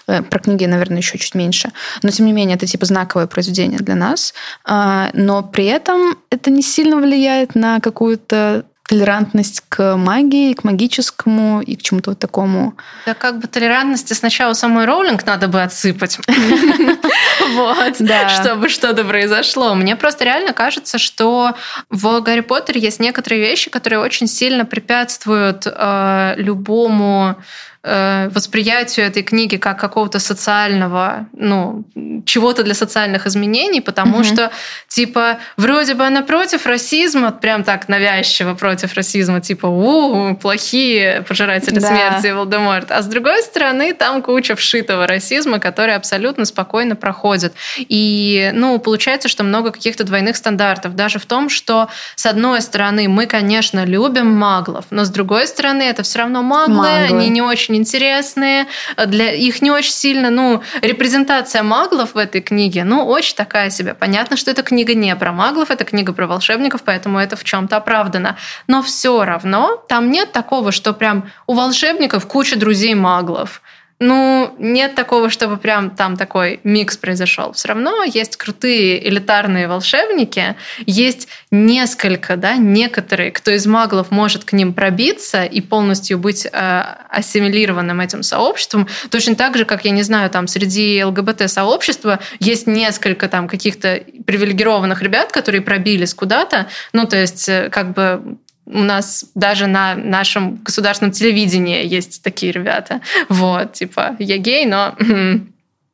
Э, про книги, наверное, еще чуть меньше. Но, тем не менее, это типа знаковое произведение для нас. А, но при этом это не сильно влияет на какую-то толерантность к магии, к магическому и к чему-то вот такому.
Да как бы толерантности сначала самой Роулинг надо бы отсыпать. Вот, чтобы что-то произошло. Мне просто реально кажется, что в Гарри Поттере есть некоторые вещи, которые очень сильно препятствуют э, любому Э, восприятию этой книги как какого-то социального, ну, чего-то для социальных изменений, потому угу. что, типа, вроде бы она против расизма, прям так навязчиво против расизма, типа, у, плохие пожиратели да. смерти Волдеморт. А с другой стороны, там куча вшитого расизма, который абсолютно спокойно проходит. И, ну, получается, что много каких-то двойных стандартов. Даже в том, что, с одной стороны, мы, конечно, любим маглов, но с другой стороны, это все равно маглы, маглы. они не очень очень интересные. Для их не очень сильно, ну, репрезентация маглов в этой книге, ну, очень такая себе. Понятно, что эта книга не про маглов, это книга про волшебников, поэтому это в чем-то оправдано. Но все равно там нет такого, что прям у волшебников куча друзей маглов. Ну, нет такого, чтобы прям там такой микс произошел. Все равно есть крутые элитарные волшебники, есть несколько, да, некоторые, кто из маглов может к ним пробиться и полностью быть э, ассимилированным этим сообществом. Точно так же, как, я не знаю, там среди ЛГБТ-сообщества есть несколько там каких-то привилегированных ребят, которые пробились куда-то. Ну, то есть, э, как бы у нас даже на нашем государственном телевидении есть такие ребята. Вот, типа, я гей, но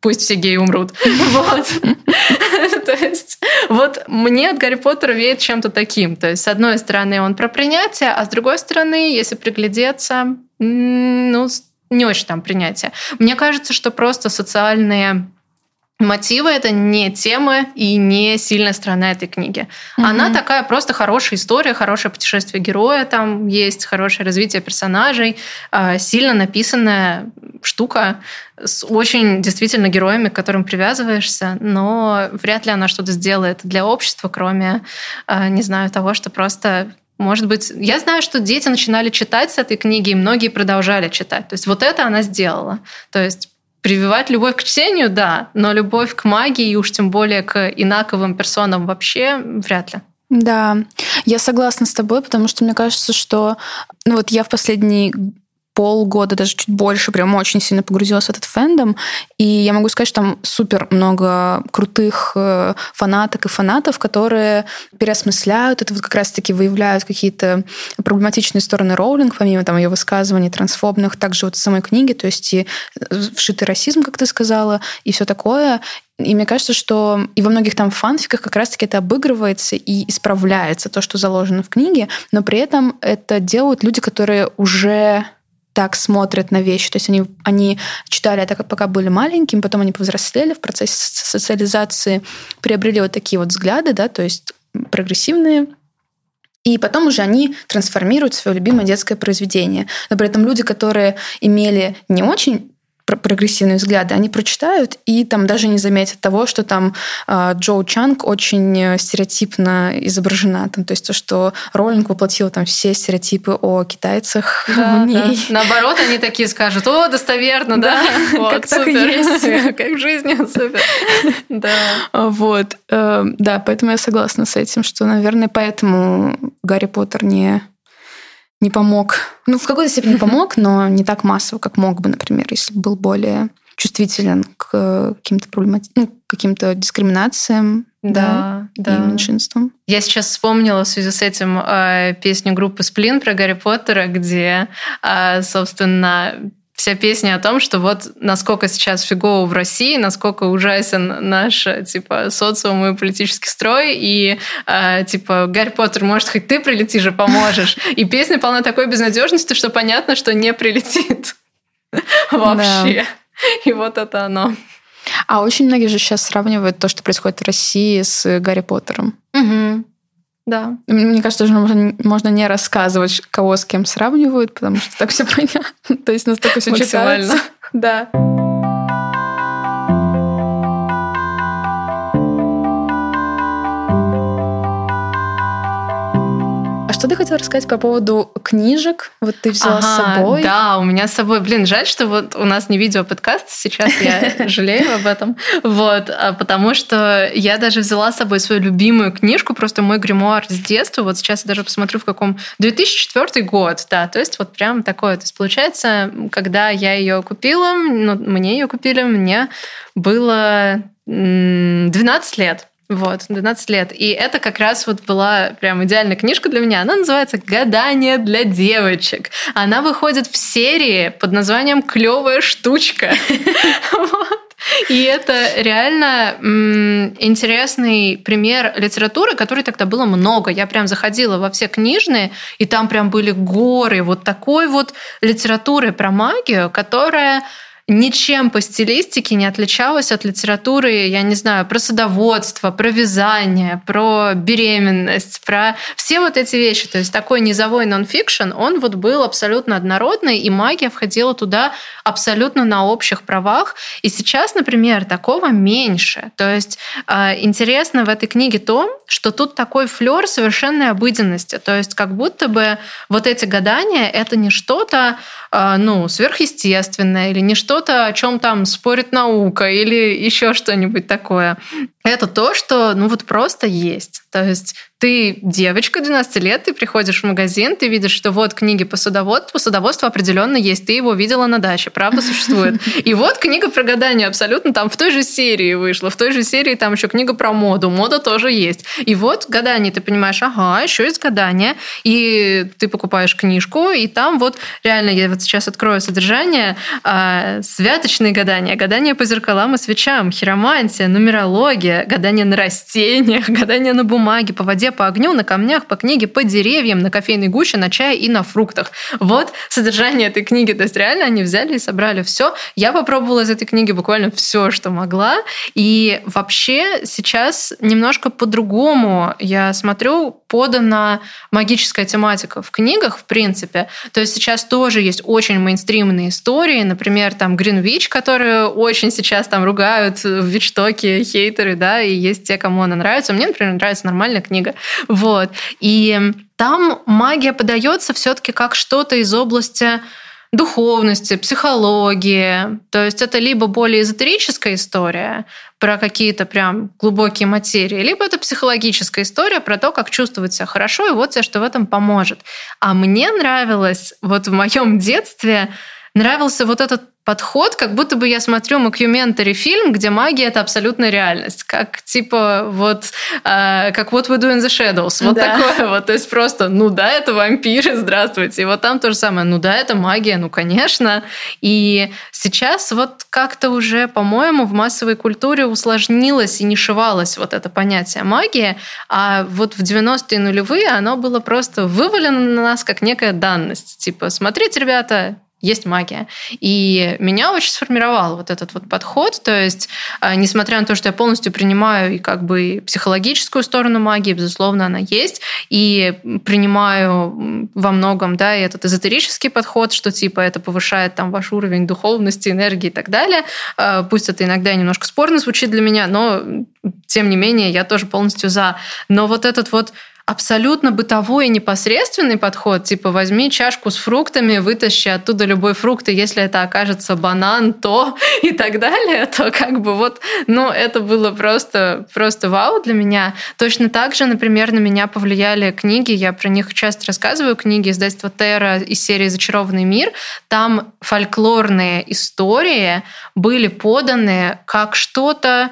пусть все геи умрут. Вот. То есть, вот мне от Гарри Поттера веет чем-то таким. То есть, с одной стороны, он про принятие, а с другой стороны, если приглядеться, ну, не очень там принятие. Мне кажется, что просто социальные Мотивы это не тема и не сильная сторона этой книги. Угу. Она такая просто хорошая история, хорошее путешествие героя, там есть хорошее развитие персонажей, а, сильно написанная штука с очень действительно героями, к которым привязываешься, но вряд ли она что-то сделает для общества, кроме, а, не знаю, того, что просто может быть, я знаю, что дети начинали читать с этой книги, и многие продолжали читать. То есть вот это она сделала. То есть Прививать любовь к чтению, да, но любовь к магии и уж тем более к инаковым персонам вообще вряд ли.
Да, я согласна с тобой, потому что мне кажется, что ну вот я в последний полгода, даже чуть больше, прям очень сильно погрузилась в этот фэндом. И я могу сказать, что там супер много крутых э, фанаток и фанатов, которые переосмысляют это, вот как раз-таки выявляют какие-то проблематичные стороны Роулинг, помимо там ее высказываний трансфобных, также вот самой книге, то есть и вшитый расизм, как ты сказала, и все такое. И мне кажется, что и во многих там фанфиках как раз-таки это обыгрывается и исправляется то, что заложено в книге, но при этом это делают люди, которые уже так смотрят на вещи. То есть они, они читали это, пока были маленькими, потом они повзрослели в процессе социализации, приобрели вот такие вот взгляды, да, то есть прогрессивные, и потом уже они трансформируют свое любимое детское произведение. Но при этом люди, которые имели не очень прогрессивные взгляды, они прочитают и там даже не заметят того, что там э, Джоу Чанг очень э, стереотипно изображена. Там, то есть то, что Роллинг воплотила там все стереотипы о китайцах да, в ней.
Да. Наоборот, они такие скажут, о, достоверно, да,
да как так и есть.
как в жизни, супер. Да.
Вот. Э, да, поэтому я согласна с этим, что, наверное, поэтому Гарри Поттер не не помог. Ну, в какой-то степени помог, но не так массово, как мог бы, например, если бы был более чувствителен к каким-то проблемати... ну, каким-то дискриминациям да, да, и меньшинствам.
Я сейчас вспомнила в связи с этим э, песню группы Сплин про Гарри Поттера, где, э, собственно, вся песня о том, что вот насколько сейчас фигово в России, насколько ужасен наш типа социум и политический строй, и э, типа Гарри Поттер, может, хоть ты прилетишь и поможешь. И песня полна такой безнадежности, что понятно, что не прилетит вообще. И вот это оно.
А очень многие же сейчас сравнивают то, что происходит в России с Гарри Поттером.
Угу. Да.
Мне кажется, что можно, можно не рассказывать, кого с кем сравнивают, потому что так все понятно. То есть настолько все читается. Да. Что ты хотела рассказать по поводу книжек? Вот ты взяла ага, с собой.
Да, у меня с собой. Блин, жаль, что вот у нас не видео-подкаст. Сейчас я жалею об этом. Вот, а потому что я даже взяла с собой свою любимую книжку, просто мой гримуар с детства. Вот сейчас я даже посмотрю, в каком... 2004 год, да, то есть вот прям такое. То есть получается, когда я ее купила, ну, мне ее купили, мне было 12 лет. Вот, 12 лет. И это как раз вот была прям идеальная книжка для меня. Она называется «Гадание для девочек». Она выходит в серии под названием «Клевая штучка». И это реально интересный пример литературы, которой тогда было много. Я прям заходила во все книжные, и там прям были горы вот такой вот литературы про магию, которая ничем по стилистике не отличалась от литературы, я не знаю, про садоводство, про вязание, про беременность, про все вот эти вещи. То есть такой низовой нонфикшн, он вот был абсолютно однородный, и магия входила туда абсолютно на общих правах. И сейчас, например, такого меньше. То есть э, интересно в этой книге то, что тут такой флер совершенной обыденности. То есть как будто бы вот эти гадания — это не что-то ну, сверхъестественное или не что что-то, о чем там спорит наука или еще что-нибудь такое. Это то, что ну вот просто есть. То есть ты девочка 12 лет, ты приходишь в магазин, ты видишь, что вот книги по садоводству, садоводство определенно есть, ты его видела на даче, правда существует. И вот книга про гадание абсолютно там в той же серии вышла, в той же серии там еще книга про моду, мода тоже есть. И вот гадание, ты понимаешь, ага, еще есть гадание, и ты покупаешь книжку, и там вот реально, я вот сейчас открою содержание, а, святочные гадания, гадания по зеркалам и свечам, хиромантия, нумерология, гадания на растениях, гадания на бумаге, по воде, по огню, на камнях, по книге, по деревьям, на кофейной гуще, на чае и на фруктах. Вот содержание этой книги. То есть реально они взяли и собрали все. Я попробовала из этой книги буквально все, что могла. И вообще сейчас немножко по-другому я смотрю подана магическая тематика в книгах, в принципе. То есть сейчас тоже есть очень мейнстримные истории. Например, там Гринвич, которую очень сейчас там ругают в Вичтоке хейтеры, да, и есть те, кому она нравится. Мне, например, нравится нормальная книга. Вот. И там магия подается все-таки как что-то из области духовности, психологии. То есть это либо более эзотерическая история про какие-то прям глубокие материи, либо это психологическая история про то, как чувствовать себя хорошо, и вот тебе что в этом поможет. А мне нравилось вот в моем детстве нравился вот этот подход, как будто бы я смотрю мокюментари фильм, где магия это абсолютная реальность, как типа вот э, как What We Do in the Shadows, вот да. такое вот, то есть просто, ну да, это вампиры, здравствуйте, и вот там то же самое, ну да, это магия, ну конечно, и сейчас вот как-то уже, по-моему, в массовой культуре усложнилось и нишевалось вот это понятие магии, а вот в 90-е нулевые оно было просто вывалено на нас как некая данность, типа, смотрите, ребята, есть магия. И меня очень сформировал вот этот вот подход. То есть, э, несмотря на то, что я полностью принимаю и как бы психологическую сторону магии, безусловно, она есть, и принимаю во многом, да, и этот эзотерический подход, что типа это повышает там ваш уровень духовности, энергии и так далее. Э, пусть это иногда немножко спорно звучит для меня, но тем не менее я тоже полностью за. Но вот этот вот абсолютно бытовой и непосредственный подход, типа возьми чашку с фруктами, вытащи оттуда любой фрукт, и если это окажется банан, то и так далее, то как бы вот, ну, это было просто, просто вау для меня. Точно так же, например, на меня повлияли книги, я про них часто рассказываю, книги издательства Терра из серии «Зачарованный мир». Там фольклорные истории были поданы как что-то,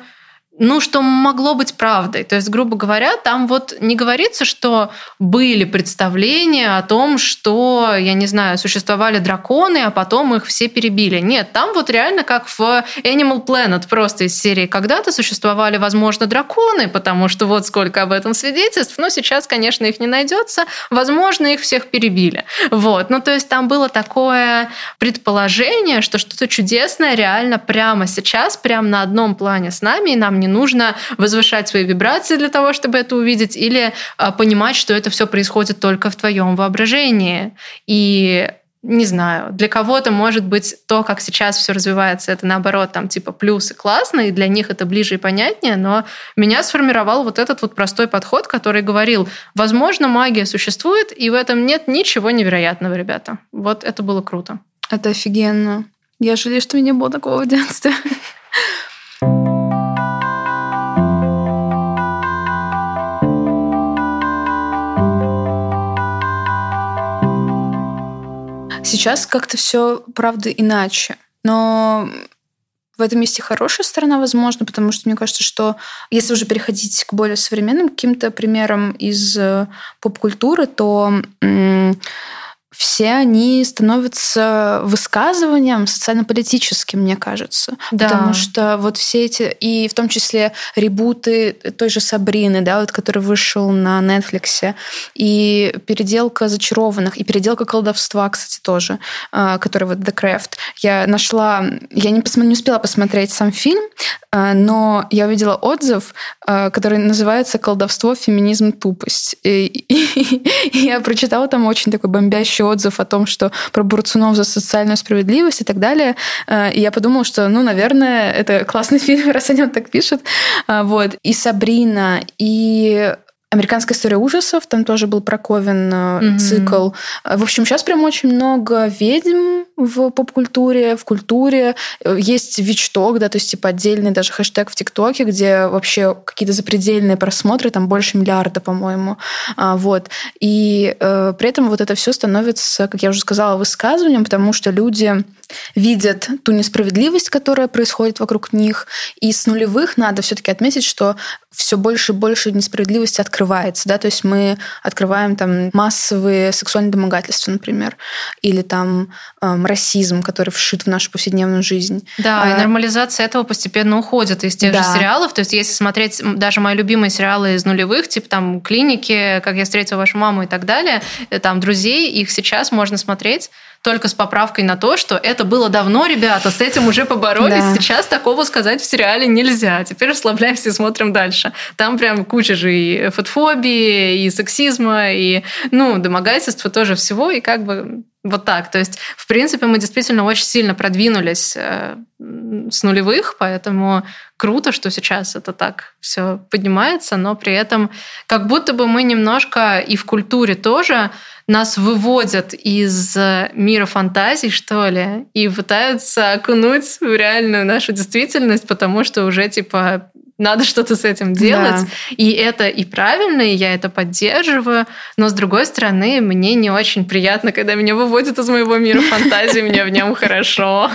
ну, что могло быть правдой. То есть, грубо говоря, там вот не говорится, что были представления о том, что, я не знаю, существовали драконы, а потом их все перебили. Нет, там вот реально как в Animal Planet просто из серии когда-то существовали, возможно, драконы, потому что вот сколько об этом свидетельств, но сейчас, конечно, их не найдется. Возможно, их всех перебили. Вот. Ну, то есть там было такое предположение, что что-то чудесное реально прямо сейчас, прямо на одном плане с нами, и нам не не нужно возвышать свои вибрации для того, чтобы это увидеть, или а, понимать, что это все происходит только в твоем воображении. И не знаю, для кого-то, может быть, то, как сейчас все развивается, это наоборот, там, типа, плюс и классно, и для них это ближе и понятнее, но меня сформировал вот этот вот простой подход, который говорил, возможно, магия существует, и в этом нет ничего невероятного, ребята. Вот это было круто.
Это офигенно. Я жалею, что у меня было такого в детстве. Сейчас как-то все, правда, иначе. Но в этом месте хорошая сторона, возможно, потому что мне кажется, что если уже переходить к более современным каким-то примерам из э, поп-культуры, то все они становятся высказыванием социально-политическим, мне кажется. Да. Потому что вот все эти, и в том числе ребуты той же Сабрины, да, вот, который вышел на Netflix, и переделка зачарованных, и переделка колдовства, кстати, тоже, а, который вот The Craft. Я нашла, я не, посмотри, не успела посмотреть сам фильм, а, но я увидела отзыв, а, который называется «Колдовство, феминизм, тупость». И, и, и я прочитала там очень такой бомбящий отзыв о том, что про Бурцунов за социальную справедливость и так далее. А, и я подумала, что, ну, наверное, это классный фильм, раз они вот так пишут. Вот. И Сабрина, и Американская история ужасов, там тоже был проковен mm-hmm. цикл. В общем, сейчас прям очень много ведьм в поп-культуре, в культуре. Есть Вичток, да, то есть типа отдельный даже хэштег в ТикТоке, где вообще какие-то запредельные просмотры, там больше миллиарда, по-моему. А, вот. И э, при этом вот это все становится, как я уже сказала, высказыванием, потому что люди видят ту несправедливость, которая происходит вокруг них. И с нулевых надо все-таки отметить, что все больше и больше несправедливости открывается, да, то есть мы открываем там массовые сексуальные домогательства, например, или там расизм, который вшит в нашу повседневную жизнь.
Да, а, и нормализация этого постепенно уходит из тех да. же сериалов, то есть если смотреть даже мои любимые сериалы из нулевых, типа там «Клиники», «Как я встретила вашу маму» и так далее, э, там «Друзей», их сейчас можно смотреть только с поправкой на то, что это было давно, ребята, с этим уже поборолись. Да. Сейчас такого сказать в сериале нельзя. Теперь расслабляемся и смотрим дальше. Там прям куча же и фотофобии, и сексизма, и, ну, домогательства тоже всего. И как бы Вот так. То есть, в принципе, мы действительно очень сильно продвинулись э, с нулевых, поэтому круто, что сейчас это так все поднимается, но при этом как будто бы мы немножко и в культуре тоже нас выводят из мира фантазий, что ли, и пытаются окунуть в реальную нашу действительность, потому что уже типа надо что-то с этим делать. Да. И это и правильно, и я это поддерживаю. Но с другой стороны, мне не очень приятно, когда меня выводят из моего мира фантазии, мне в нем хорошо.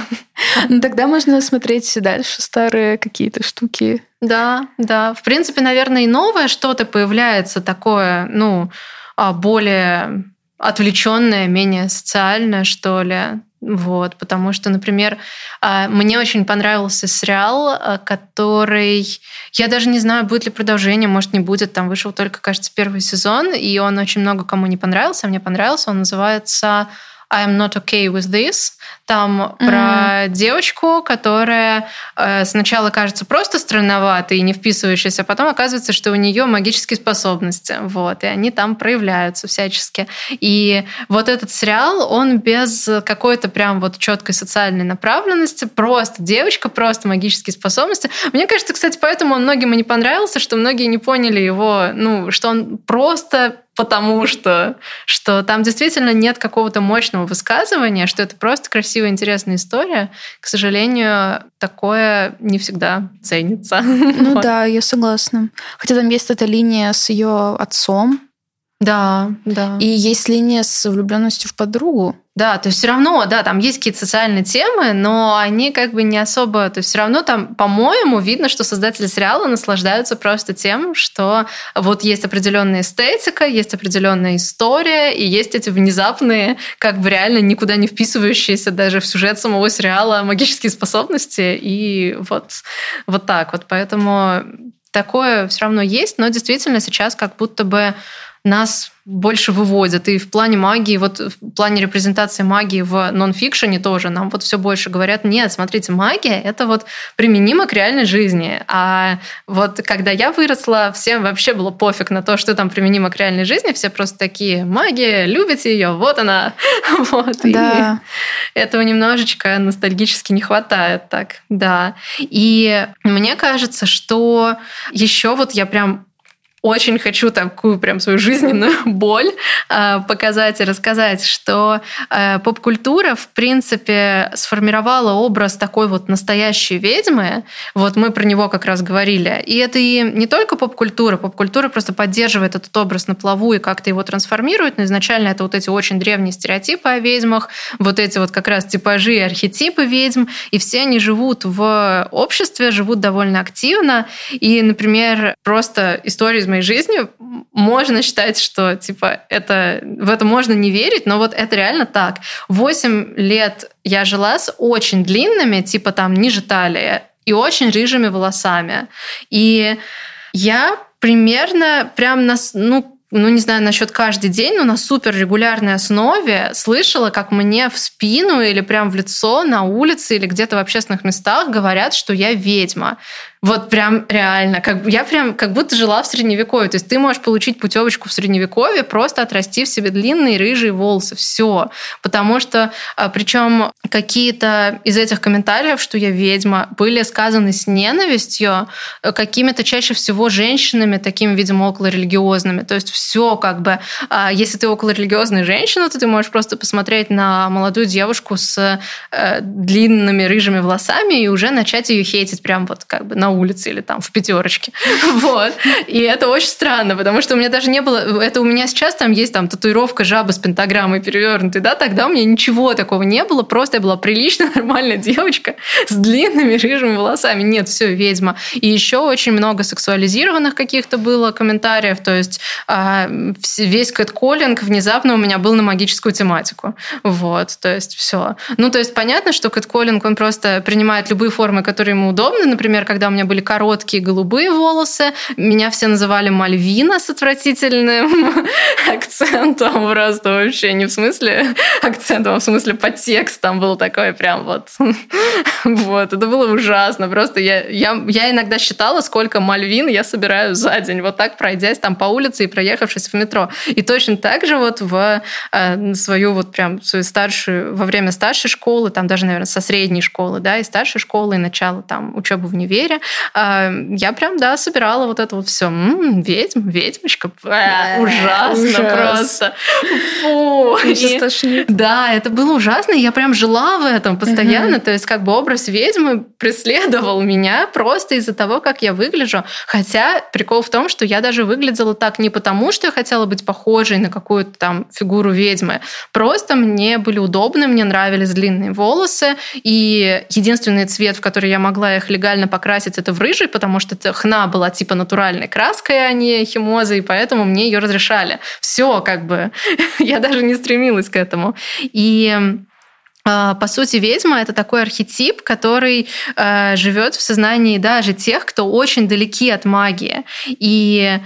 Ну тогда можно смотреть дальше старые какие-то штуки.
Да, да. В принципе, наверное, и новое что-то появляется такое, ну, а, более отвлеченное, менее социальное, что ли. Вот, потому что, например, а, мне очень понравился сериал, а, который... Я даже не знаю, будет ли продолжение, может, не будет. Там вышел только, кажется, первый сезон, и он очень много кому не понравился, а мне понравился. Он называется I'm not okay with this. Там mm-hmm. про девочку, которая э, сначала кажется просто странноватой и не вписывающейся, а потом оказывается, что у нее магические способности. Вот, и они там проявляются всячески. И вот этот сериал, он без какой-то прям вот четкой социальной направленности, просто девочка, просто магические способности. Мне кажется, кстати, поэтому он многим и не понравился, что многие не поняли его, ну, что он просто потому что, что там действительно нет какого-то мощного высказывания, что это просто красивая, интересная история. К сожалению, такое не всегда ценится.
Ну вот. да, я согласна. Хотя там есть эта линия с ее отцом.
Да, да.
И есть линия с влюбленностью в подругу.
Да, то есть все равно, да, там есть какие-то социальные темы, но они как бы не особо, то есть все равно там, по-моему, видно, что создатели сериала наслаждаются просто тем, что вот есть определенная эстетика, есть определенная история, и есть эти внезапные, как бы реально никуда не вписывающиеся даже в сюжет самого сериала магические способности, и вот, вот так вот. Поэтому такое все равно есть, но действительно сейчас как будто бы нас больше выводят. И в плане магии, вот в плане репрезентации магии в нон-фикшене тоже нам вот все больше говорят, нет, смотрите, магия — это вот применимо к реальной жизни. А вот когда я выросла, всем вообще было пофиг на то, что там применимо к реальной жизни, все просто такие, магия, любите ее, вот она. Вот. Да. И этого немножечко ностальгически не хватает так, да. И мне кажется, что еще вот я прям очень хочу такую прям свою жизненную боль э, показать и рассказать, что э, поп-культура, в принципе, сформировала образ такой вот настоящей ведьмы. Вот мы про него как раз говорили. И это и не только поп-культура. Поп-культура просто поддерживает этот образ на плаву и как-то его трансформирует. Но изначально это вот эти очень древние стереотипы о ведьмах, вот эти вот как раз типажи и архетипы ведьм. И все они живут в обществе, живут довольно активно. И, например, просто история из моей жизни можно считать, что типа это в это можно не верить, но вот это реально так. Восемь лет я жила с очень длинными, типа там ниже талии, и очень рыжими волосами. И я примерно прям нас, ну, ну, не знаю насчет каждый день, но на супер регулярной основе слышала, как мне в спину или прям в лицо на улице или где-то в общественных местах говорят, что я ведьма. Вот прям реально. Как, я прям как будто жила в средневековье. То есть ты можешь получить путевочку в средневековье, просто отрастив себе длинные рыжие волосы. Все. Потому что, а, причем какие-то из этих комментариев, что я ведьма, были сказаны с ненавистью, э, какими-то чаще всего женщинами, такими, видимо, околорелигиозными. То есть все как бы... А, если ты околорелигиозная женщина, то ты можешь просто посмотреть на молодую девушку с э, длинными рыжими волосами и уже начать ее хейтить прям вот как бы на улице или там в пятерочке. Вот. И это очень странно, потому что у меня даже не было... Это у меня сейчас там есть там татуировка жаба с пентаграммой перевернутой, да, тогда у меня ничего такого не было, просто я была приличная, нормальная девочка с длинными рыжими волосами. Нет, все, ведьма. И еще очень много сексуализированных каких-то было комментариев, то есть а, весь кэтколлинг внезапно у меня был на магическую тематику. Вот, то есть все. Ну, то есть понятно, что кэтколлинг, он просто принимает любые формы, которые ему удобны. Например, когда у меня меня были короткие голубые волосы. Меня все называли Мальвина с отвратительным акцентом. Просто вообще не в смысле акцентом, а в смысле подтекст там был такой прям вот. Вот, это было ужасно. Просто я, я, я иногда считала, сколько Мальвин я собираю за день. Вот так пройдясь там по улице и проехавшись в метро. И точно так же вот в э, свою вот прям свою старшую, во время старшей школы, там даже, наверное, со средней школы, да, и старшей школы, и начала там учебы в универе, я прям, да, собирала вот это вот все. М-м, ведьм, ведьмочка, э, ужасно ужас. просто. Фу. И, да, это было ужасно, я прям жила в этом постоянно, угу. то есть как бы образ ведьмы преследовал меня просто из-за того, как я выгляжу. Хотя прикол в том, что я даже выглядела так не потому, что я хотела быть похожей на какую-то там фигуру ведьмы, просто мне были удобны, мне нравились длинные волосы, и единственный цвет, в который я могла их легально покрасить, это в рыжий, потому что это хна была типа натуральной краской, а не химозой, поэтому мне ее разрешали. Все, как бы, я даже не стремилась к этому. И а, по сути, ведьма это такой архетип, который э, живет в сознании даже тех, кто очень далеки от магии. И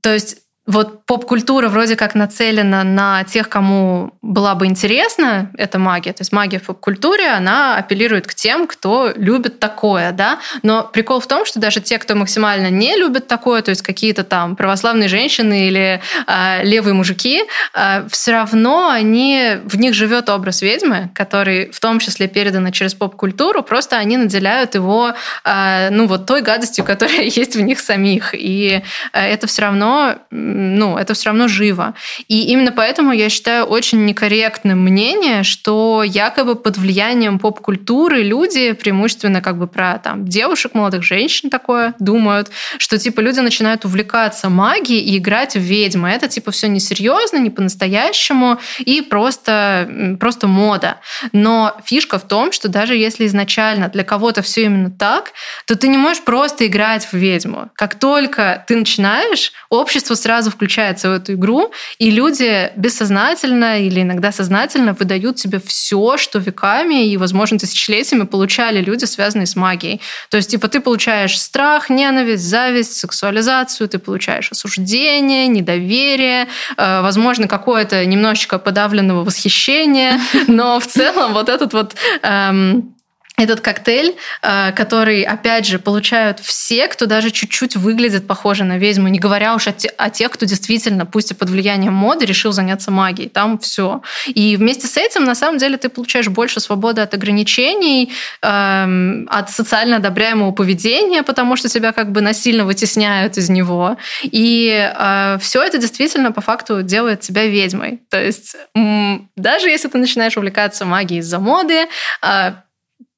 то есть вот поп-культура вроде как нацелена на тех, кому была бы интересна эта магия. То есть магия в поп-культуре, она апеллирует к тем, кто любит такое, да. Но прикол в том, что даже те, кто максимально не любит такое, то есть какие-то там православные женщины или э, левые мужики, э, все равно они, в них живет образ ведьмы, который в том числе передан через поп-культуру, просто они наделяют его, э, ну вот той гадостью, которая есть в них самих. И это все равно ну, это все равно живо. И именно поэтому я считаю очень некорректным мнение, что якобы под влиянием поп-культуры люди, преимущественно как бы про там девушек, молодых женщин такое думают, что типа люди начинают увлекаться магией и играть в ведьмы. Это типа все несерьезно, не по-настоящему и просто, просто мода. Но фишка в том, что даже если изначально для кого-то все именно так, то ты не можешь просто играть в ведьму. Как только ты начинаешь, общество сразу сразу включается в эту игру, и люди бессознательно или иногда сознательно выдают себе все, что веками и, возможно, тысячелетиями получали люди, связанные с магией. То есть, типа, ты получаешь страх, ненависть, зависть, сексуализацию, ты получаешь осуждение, недоверие, э, возможно, какое-то немножечко подавленного восхищения, но в целом вот этот вот эм, этот коктейль, э, который, опять же, получают все, кто даже чуть-чуть выглядит похоже на ведьму, не говоря уж о, те, о тех, кто действительно, пусть и под влиянием моды, решил заняться магией. Там все. И вместе с этим, на самом деле, ты получаешь больше свободы от ограничений, эм, от социально одобряемого поведения, потому что тебя как бы насильно вытесняют из него. И э, все это действительно по факту делает тебя ведьмой. То есть даже если ты начинаешь увлекаться магией из-за моды, э,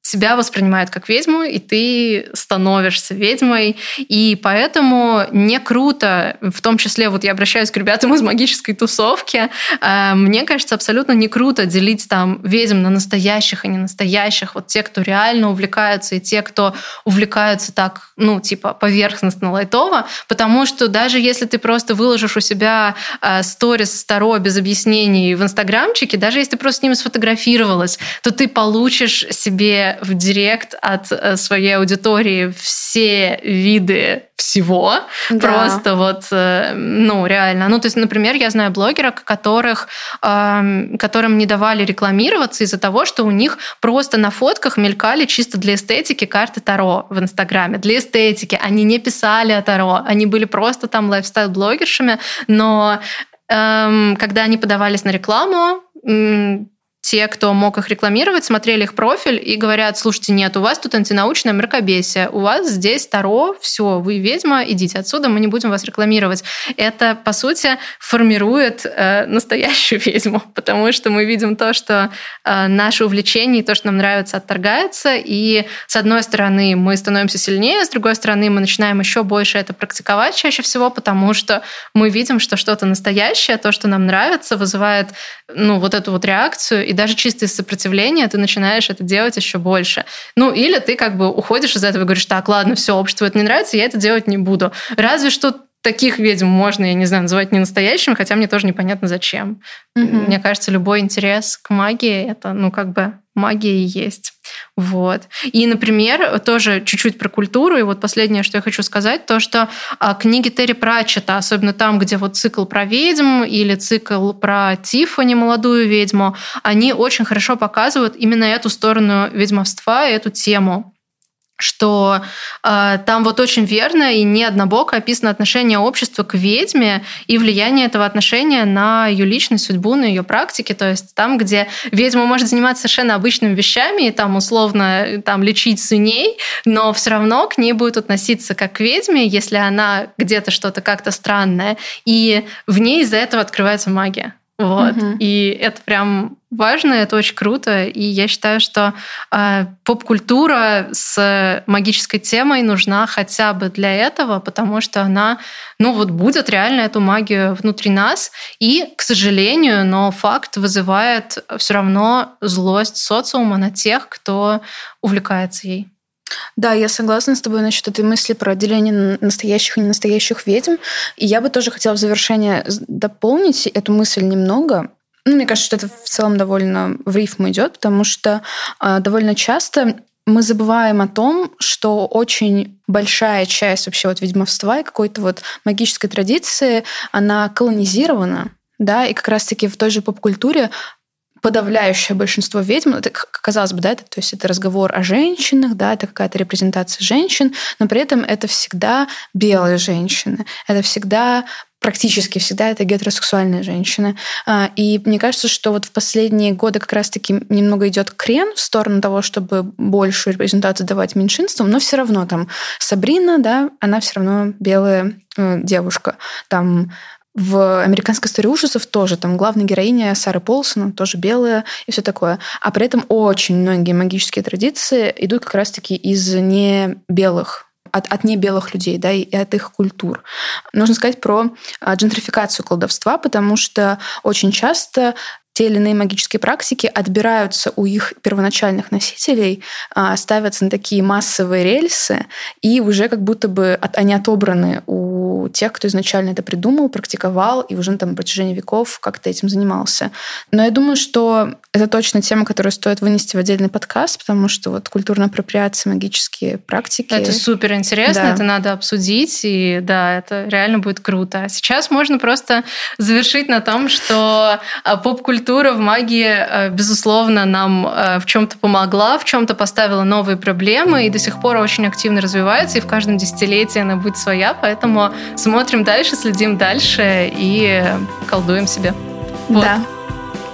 себя воспринимают как ведьму, и ты становишься ведьмой. И поэтому не круто, в том числе, вот я обращаюсь к ребятам из магической тусовки, э, мне кажется, абсолютно не круто делить там ведьм на настоящих и не настоящих. Вот те, кто реально увлекаются, и те, кто увлекаются так, ну, типа, поверхностно, лайтово, потому что даже если ты просто выложишь у себя э, сторис старо без объяснений в инстаграмчике, даже если ты просто с ними сфотографировалась, то ты получишь себе в директ от э, своей аудитории все виды всего. Да. Просто вот, э, ну, реально. Ну, то есть, например, я знаю блогеров, которых, которым не давали рекламироваться из-за того, что у них просто на фотках мелькали чисто для эстетики карты Таро в Инстаграме. Для эстетики. Они не писали о Таро. Они были просто там лайфстайл-блогершами, но эм, когда они подавались на рекламу, те, кто мог их рекламировать, смотрели их профиль и говорят, слушайте, нет, у вас тут антинаучное мракобесие, у вас здесь Таро, все, вы ведьма, идите отсюда, мы не будем вас рекламировать. Это, по сути, формирует э, настоящую ведьму, потому что мы видим то, что э, наше увлечение и то, что нам нравится, отторгается, и с одной стороны мы становимся сильнее, с другой стороны мы начинаем еще больше это практиковать чаще всего, потому что мы видим, что что-то настоящее, то, что нам нравится, вызывает ну, вот эту вот реакцию, и даже чисто из сопротивления ты начинаешь это делать еще больше. Ну, или ты как бы уходишь из этого и говоришь, так, ладно, все, обществу это не нравится, я это делать не буду. Разве что таких ведьм можно, я не знаю, называть не настоящими, хотя мне тоже непонятно зачем. Угу. Мне кажется, любой интерес к магии это, ну, как бы магия и есть. Вот. И, например, тоже чуть-чуть про культуру. И вот последнее, что я хочу сказать, то, что а, книги Терри Пратчета, особенно там, где вот цикл про ведьм или цикл про Тиффани, молодую ведьму, они очень хорошо показывают именно эту сторону ведьмовства, эту тему что э, там вот очень верно и не однобоко описано отношение общества к ведьме и влияние этого отношения на ее личную судьбу, на ее практики. То есть там, где ведьма может заниматься совершенно обычными вещами, и там условно там, лечить свиней, но все равно к ней будет относиться как к ведьме, если она где-то что-то как-то странное, и в ней из-за этого открывается магия. Вот. Угу. И это прям важно, это очень круто. И я считаю, что э, поп-культура с магической темой нужна хотя бы для этого, потому что она, ну вот, будет реально эту магию внутри нас. И, к сожалению, но факт вызывает все равно злость социума на тех, кто увлекается ей.
Да, я согласна с тобой насчет этой мысли про отделение настоящих и ненастоящих ведьм. И я бы тоже хотела в завершение дополнить эту мысль немного. Ну, мне кажется, что это в целом довольно в рифму идет, потому что э, довольно часто мы забываем о том, что очень большая часть вообще вот ведьмовства и какой-то вот магической традиции, она колонизирована, да, и как раз-таки в той же поп-культуре подавляющее большинство ведьм, это, казалось бы, да, это, то есть это разговор о женщинах, да, это какая-то репрезентация женщин, но при этом это всегда белые женщины, это всегда практически всегда это гетеросексуальные женщины. А, и мне кажется, что вот в последние годы как раз-таки немного идет крен в сторону того, чтобы большую репрезентацию давать меньшинствам, но все равно там Сабрина, да, она все равно белая э, девушка. Там в американской истории ужасов тоже там главная героиня Сара Полсон, тоже белая и все такое. А при этом очень многие магические традиции идут как раз-таки из не белых от, от небелых людей, да, и от их культур. Нужно сказать про а, джентрификацию колдовства, потому что очень часто те или иные магические практики отбираются у их первоначальных носителей, а, ставятся на такие массовые рельсы, и уже как будто бы они отобраны у тех, кто изначально это придумал, практиковал, и уже там на протяжении веков как-то этим занимался. Но я думаю, что это точно тема, которую стоит вынести в отдельный подкаст, потому что вот культурная апроприация, магические практики...
Это супер интересно, да. это надо обсудить, и да, это реально будет круто. А сейчас можно просто завершить на том, что а, поп-культура культура в магии, э, безусловно, нам э, в чем-то помогла, в чем-то поставила новые проблемы и до сих пор очень активно развивается, и в каждом десятилетии она будет своя, поэтому смотрим дальше, следим дальше и колдуем себе.
Вот. Да.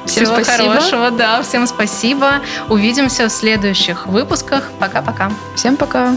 Всем Всего спасибо. хорошего, да, всем спасибо. Увидимся в следующих выпусках. Пока-пока.
Всем пока.